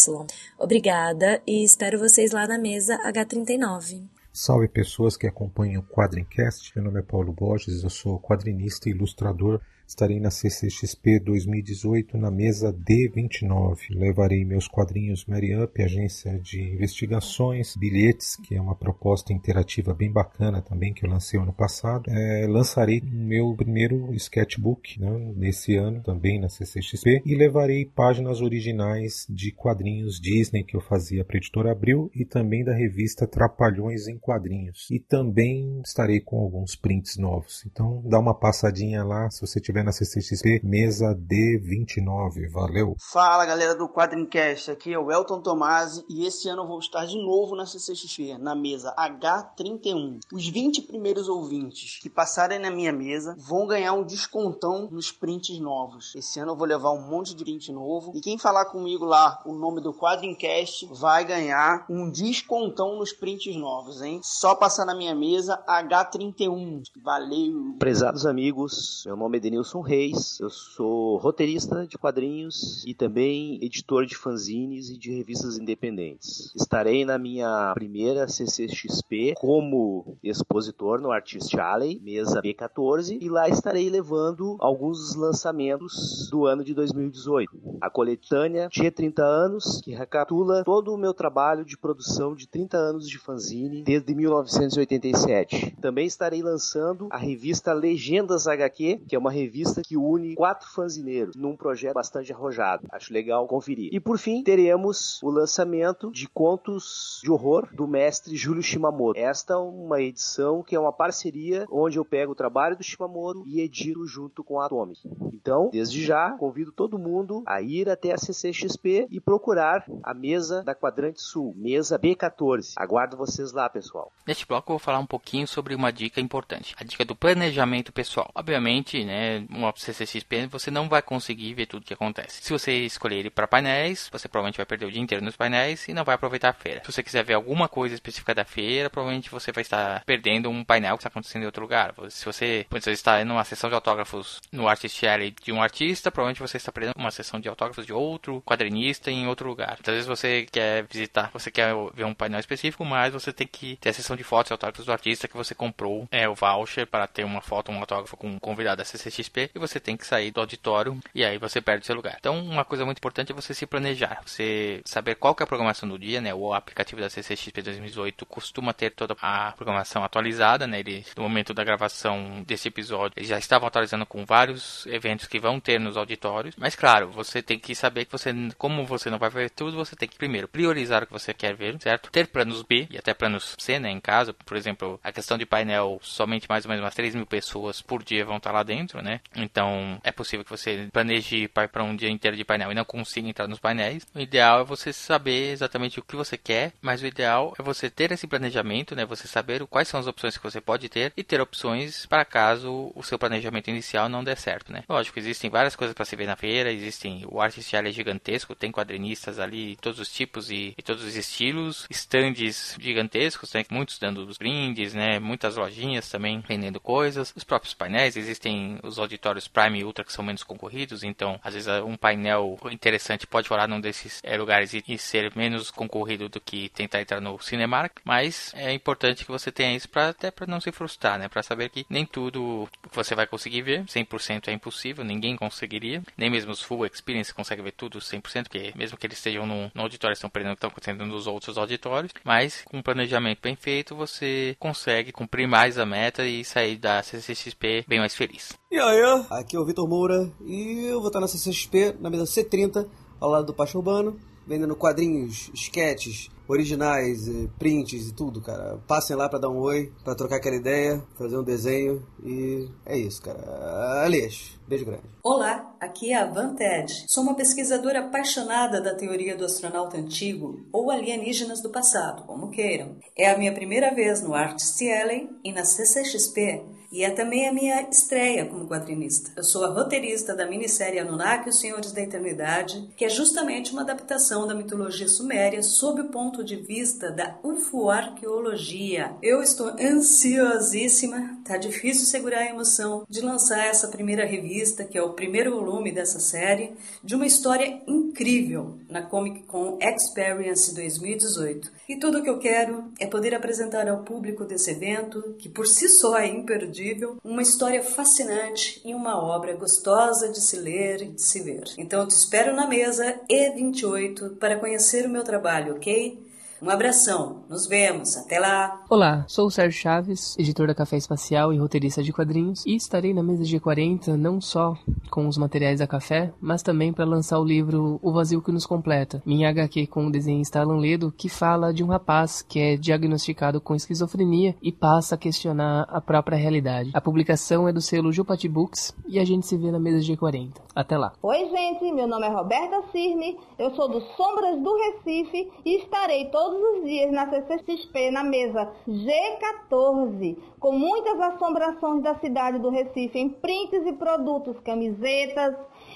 Obrigada e espero vocês lá na mesa H39. Salve pessoas que acompanham o Quadrincast. Meu nome é Paulo Borges, eu sou quadrinista e ilustrador Estarei na CCXP 2018 na mesa D29. Levarei meus quadrinhos Mary Up, agência de investigações, bilhetes, que é uma proposta interativa bem bacana também que eu lancei ano passado. É, lançarei meu primeiro sketchbook né, nesse ano também na CCXP e levarei páginas originais de quadrinhos Disney que eu fazia para a editora Abril e também da revista Trapalhões em Quadrinhos. E também estarei com alguns prints novos. Então dá uma passadinha lá se você tiver na CCXP, mesa D29. Valeu! Fala galera do Quadrincast, aqui é o Elton Tomasi e esse ano eu vou estar de novo na CCXP, na mesa H31. Os 20 primeiros ouvintes que passarem na minha mesa vão ganhar um descontão nos prints novos. Esse ano eu vou levar um monte de print novo e quem falar comigo lá o nome do Quadrincast vai ganhar um descontão nos prints novos, hein? Só passar na minha mesa H31. Valeu! Prezados amigos, meu nome é Denilson Wilson Reis, eu sou roteirista de quadrinhos e também editor de fanzines e de revistas independentes. Estarei na minha primeira CCXP como expositor no Artist Alley, mesa B14, e lá estarei levando alguns lançamentos do ano de 2018. A coletânea Tinha 30 anos, que recapitula todo o meu trabalho de produção de 30 anos de fanzine desde 1987. Também estarei lançando a revista Legendas HQ, que é uma revista que une quatro fanzineiros num projeto bastante arrojado. Acho legal conferir. E por fim, teremos o lançamento de contos de horror do mestre Júlio Shimamoto. Esta é uma edição que é uma parceria onde eu pego o trabalho do Shimamoto e edito junto com a Atomic. Então, desde já, convido todo mundo a ir até a CCXP e procurar a mesa da Quadrante Sul, mesa B14. Aguardo vocês lá, pessoal. Neste bloco eu vou falar um pouquinho sobre uma dica importante, a dica do planejamento pessoal. Obviamente, né, uma CCXP, você não vai conseguir ver tudo que acontece. Se você escolher ir para painéis, você provavelmente vai perder o dia inteiro nos painéis e não vai aproveitar a feira. Se você quiser ver alguma coisa específica da feira, provavelmente você vai estar perdendo um painel que está acontecendo em outro lugar. Se você, você está numa sessão de autógrafos no Artist Alley de um artista, provavelmente você está perdendo uma sessão de autógrafos de outro quadrinista em outro lugar. Às vezes você quer visitar, você quer ver um painel específico, mas você tem que ter a sessão de fotos e autógrafos do artista que você comprou é o voucher para ter uma foto, um autógrafo com um convidado da CCXP e você tem que sair do auditório e aí você perde seu lugar. Então, uma coisa muito importante é você se planejar, você saber qual é a programação do dia, né? O aplicativo da CCXP 2018 costuma ter toda a programação atualizada, né? Ele, no momento da gravação desse episódio, eles já estavam atualizando com vários eventos que vão ter nos auditórios. Mas claro, você tem que saber que você, como você não vai ver tudo, você tem que primeiro priorizar o que você quer ver, certo? Ter planos B e até planos C, né? Em caso, por exemplo, a questão de painel, somente mais ou menos umas 3 mil pessoas por dia vão estar lá dentro, né? Né? Então é possível que você planeje para um dia inteiro de painel e não consiga entrar nos painéis. O ideal é você saber exatamente o que você quer, mas o ideal é você ter esse planejamento, né? Você saber quais são as opções que você pode ter e ter opções para caso o seu planejamento inicial não der certo, né? Lógico, existem várias coisas para se ver na feira, existem o artist é gigantesco, tem quadrinistas ali, todos os tipos e, e todos os estilos, stands gigantescos, tem muitos dando os brindes, né? Muitas lojinhas também vendendo coisas, os próprios painéis, existem os auditórios Prime e Ultra que são menos concorridos, então às vezes um painel interessante pode rolar num desses é, lugares e, e, ser menos concorrido do que tentar entrar no Cinemark, mas é importante que você tenha isso para até para não se frustrar, né? Para saber que nem tudo você vai conseguir ver, 100% é impossível, ninguém conseguiria, nem mesmo os full experience conseguem ver tudo 100%, porque mesmo que eles estejam no, no auditório estão perdendo o que estão acontecendo nos outros auditórios, mas com um planejamento bem feito você consegue cumprir mais a meta e sair da CCXP bem mais feliz. E aí, aqui é o Vitor Moura e eu vou estar na CCXP, na mesa C30, ao lado do Pacho Urbano, vendendo quadrinhos, sketches, originais, prints e tudo, cara. Passem lá para dar um oi, para trocar aquela ideia, fazer um desenho e é isso, cara. Aliás, beijo grande. Olá, aqui é a Van Ted. Sou uma pesquisadora apaixonada da teoria do astronauta antigo ou alienígenas do passado, como queiram. É a minha primeira vez no Artist Alley e na CCXP e é também a minha estreia como quadrinista. Eu sou a roteirista da minissérie Anunnaki e os Senhores da Eternidade, que é justamente uma adaptação da mitologia suméria sob o ponto de vista da UFO-arqueologia. Eu estou ansiosíssima, tá difícil segurar a emoção de lançar essa primeira revista, que é o primeiro volume dessa série, de uma história incrível na Comic Con Experience 2018. E tudo o que eu quero é poder apresentar ao público desse evento, que por si só é imperdível, uma história fascinante e uma obra gostosa de se ler e de se ver. Então eu te espero na mesa E28 para conhecer o meu trabalho, ok? Um abração, nos vemos, até lá! Olá, sou o Sérgio Chaves, editor da Café Espacial e roteirista de quadrinhos, e estarei na mesa G40 não só com os materiais da Café, mas também para lançar o livro O Vazio que Nos Completa, minha HQ com o desenhista Alan Ledo, que fala de um rapaz que é diagnosticado com esquizofrenia e passa a questionar a própria realidade. A publicação é do selo Jupati Books e a gente se vê na mesa G40. Até lá! Oi, gente, meu nome é Roberta Cirne, eu sou do Sombras do Recife e estarei todo todos os dias na CCXP, na mesa G14, com muitas assombrações da cidade do Recife em prints e produtos, camisetas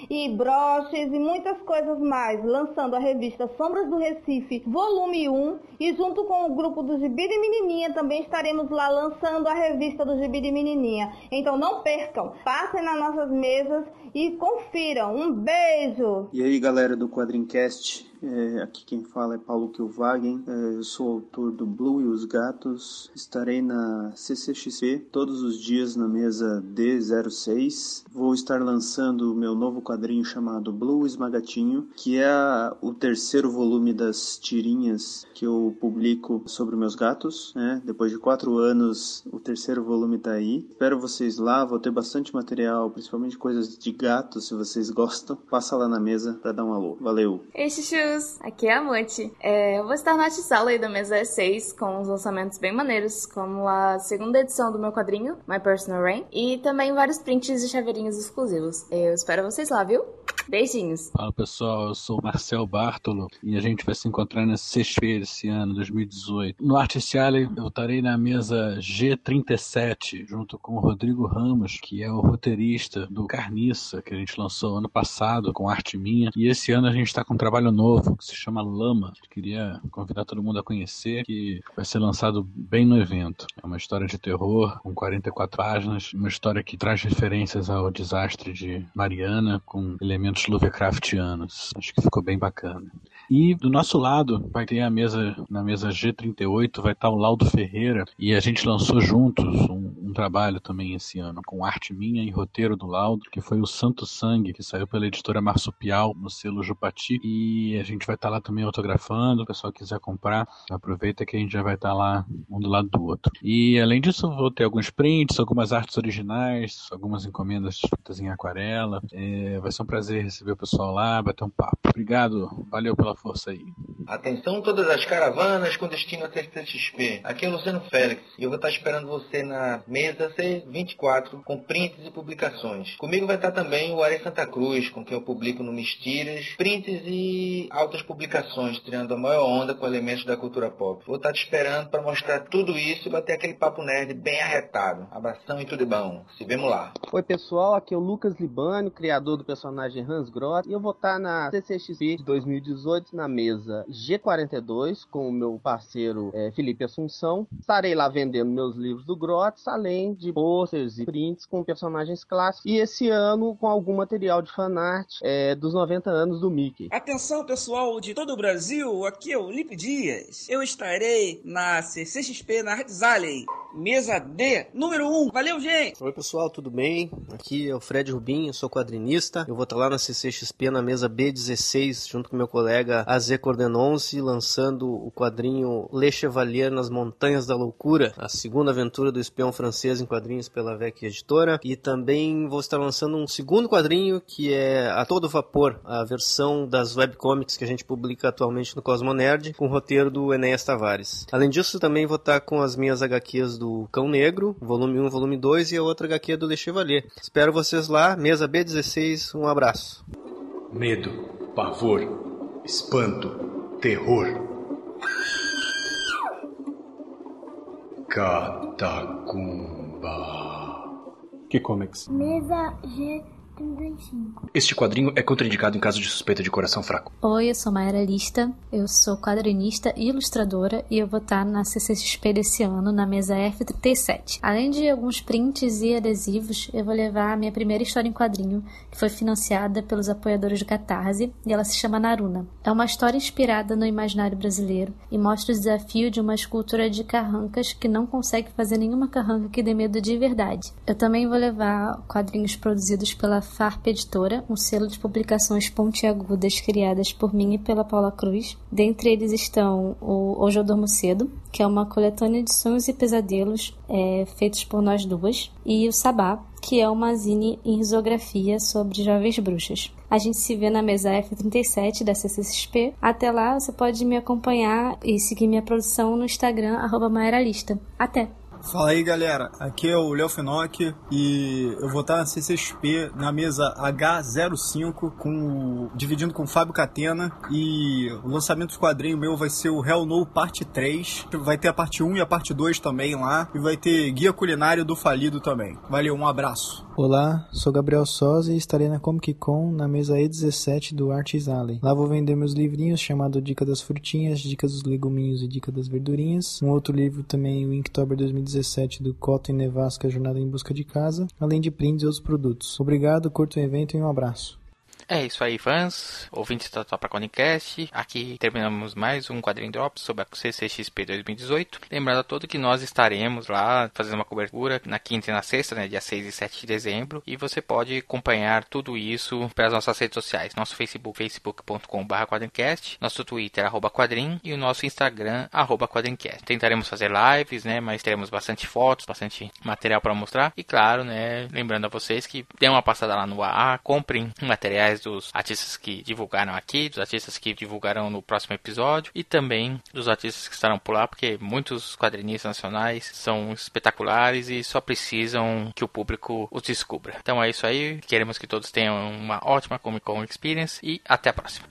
e broches e muitas coisas mais, lançando a revista Sombras do Recife, volume 1, e junto com o grupo do Gibi de Menininha também estaremos lá lançando a revista do Gibi de Menininha. Então não percam, passem nas nossas mesas e confiram. Um beijo! E aí, galera do Quadrincast, é, aqui quem fala é Paulo Kilvagen, é, eu sou autor do Blue e os Gatos. Estarei na CCXP todos os dias na mesa D06. Vou estar lançando o meu novo quadrinho chamado Blue Esmagatinho, que é o terceiro volume das tirinhas que eu publico sobre meus gatos. Né? Depois de quatro anos, o terceiro volume está aí. Espero vocês lá, vou ter bastante material, principalmente coisas de gato, se vocês gostam. Passa lá na mesa para dar um alô. Valeu! Ei, aqui é a Monte. É, eu vou estar na sala aí da mesa E6 com uns lançamentos bem maneiros, como a segunda edição do meu quadrinho, My Personal Rain, e também vários prints e chaveirinhos exclusivos. Eu espero vocês lá, viu? Beijinhos. Fala pessoal, eu sou o Marcel Bartolo e a gente vai se encontrar na sexta-feira esse ano, 2018. No Artist eu estarei na mesa G37, junto com o Rodrigo Ramos, que é o roteirista do Carniça, que a gente lançou ano passado com arte minha. E esse ano a gente está com um trabalho novo que se chama Lama. Queria convidar todo mundo a conhecer, que vai ser lançado bem no evento. É uma história de terror com 44 páginas, uma história que traz referências ao desastre de Mariana com elementos Lovecraftianos. Acho que ficou bem bacana. E do nosso lado vai ter a mesa, na mesa G38, vai estar o Laudo Ferreira, e a gente lançou juntos um, um, trabalho também esse ano, com arte minha e roteiro do Laudo, que foi o Santo Sangue, que saiu pela editora Marsupial, no selo Jupati, e a gente vai estar lá também autografando, o pessoal quiser comprar, aproveita que a gente já vai estar lá um do lado do outro. E além disso, vou ter alguns prints, algumas artes originais, algumas encomendas feitas em aquarela, é, vai ser um prazer receber o pessoal lá, bater um papo. Obrigado, valeu pela força aí. Atenção todas as caravanas com destino a CCXP. Aqui é o Luciano Félix e eu vou estar esperando você na mesa C24 com prints e publicações. Comigo vai estar também o Ari Santa Cruz, com quem eu publico no Mistiras, prints e altas publicações, tirando a maior onda com elementos da cultura pop. Vou estar te esperando para mostrar tudo isso e bater aquele papo nerd bem arretado. Abração e tudo de bom. Se vemos lá. Oi pessoal, aqui é o Lucas Libânio, criador do personagem Hans Groth, e eu vou estar na CCXP de 2018 na mesa G42 com o meu parceiro é, Felipe Assunção. Estarei lá vendendo meus livros do Grotz, além de posters e prints com personagens clássicos. E esse ano com algum material de fanart é, dos 90 anos do Mickey. Atenção pessoal de todo o Brasil, aqui é o Lipe Dias. Eu estarei na CCXP na Arts Alley, mesa D, número 1. Valeu, gente! Oi pessoal, tudo bem? Aqui é o Fred Rubinho, sou quadrinista. Eu vou estar lá na CCXP na mesa B16 junto com meu colega AZ Cordenonce, lançando o quadrinho Le Chevalier nas Montanhas da Loucura, a segunda aventura do espião francês em quadrinhos pela VEC Editora. E também vou estar lançando um segundo quadrinho que é A Todo Vapor, a versão das webcomics que a gente publica atualmente no Cosmo Nerd, com o roteiro do Enéas Tavares. Além disso, também vou estar com as minhas HQs do Cão Negro, volume 1, volume 2 e a outra HQ do Le Chevalier. Espero vocês lá, mesa B16, um abraço. Medo, pavor, espanto, terror. Catacumba. Que comics? Mesa G35. Este quadrinho é contraindicado em caso de suspeita de coração fraco. Oi, eu sou Mayra Lista, eu sou quadrinista e ilustradora e eu vou estar na CCXP desse ano na mesa F37. Além de alguns prints e adesivos, eu vou levar a minha primeira história em quadrinho, que foi financiada pelos apoiadores do Catarse e ela se chama Naruna. É uma história inspirada no imaginário brasileiro e mostra o desafio de uma escultura de carrancas que não consegue fazer nenhuma carranca que dê medo de verdade. Eu também vou levar quadrinhos produzidos pela Farp Editora, um selo de publicações pontiagudas criadas por mim e pela Paula Cruz. Dentre eles estão o Hoje Eu Dormo Cedo, que é uma coletânea de sonhos e pesadelos é, feitos por nós duas, e o Sabá, que é uma zine em risografia sobre jovens bruxas. A gente se vê na mesa F37 da CCXP. Até lá, você pode me acompanhar e seguir minha produção no Instagram, arroba. Até! Fala aí galera, aqui é o Léo Finock e eu vou estar na CCXP na mesa H05 com, dividindo com o Fábio Catena e o lançamento do quadrinho meu vai ser o Hell No Parte 3, vai ter a parte 1 e a parte 2 também lá e vai ter guia culinário do falido também. Valeu, um abraço. Olá, sou Gabriel Sosa e estarei na Comic Con na mesa E17 do Artis Alley. Lá vou vender meus livrinhos chamado Dica das Frutinhas, Dica dos Leguminhos e Dica das Verdurinhas. Um outro livro também, o Inktober 2017 do Cotton Nevasca Jornada em Busca de Casa, além de prints e outros produtos. Obrigado, curto o evento e um abraço. É isso aí, fãs, ouvintes da Topa Conicast. Aqui terminamos mais um quadrinho drop sobre a CCXP 2018. Lembrando a todos que nós estaremos lá fazendo uma cobertura na quinta e na sexta, né, dia 6 e 7 de dezembro. E você pode acompanhar tudo isso pelas nossas redes sociais. Nosso Facebook, facebook.com.br quadrincast. Nosso Twitter, arroba. E o nosso Instagram, arroba quadrincast. Tentaremos fazer lives, né, mas teremos bastante fotos, bastante material para mostrar. E claro, né, lembrando a vocês que dê uma passada lá no AA, comprem materiais dos artistas que divulgaram aqui, dos artistas que divulgarão no próximo episódio e também dos artistas que estarão por lá, porque muitos quadrinistas nacionais são espetaculares e só precisam que o público os descubra. Então é isso aí, queremos que todos tenham uma ótima Comic Con Experience e até a próxima.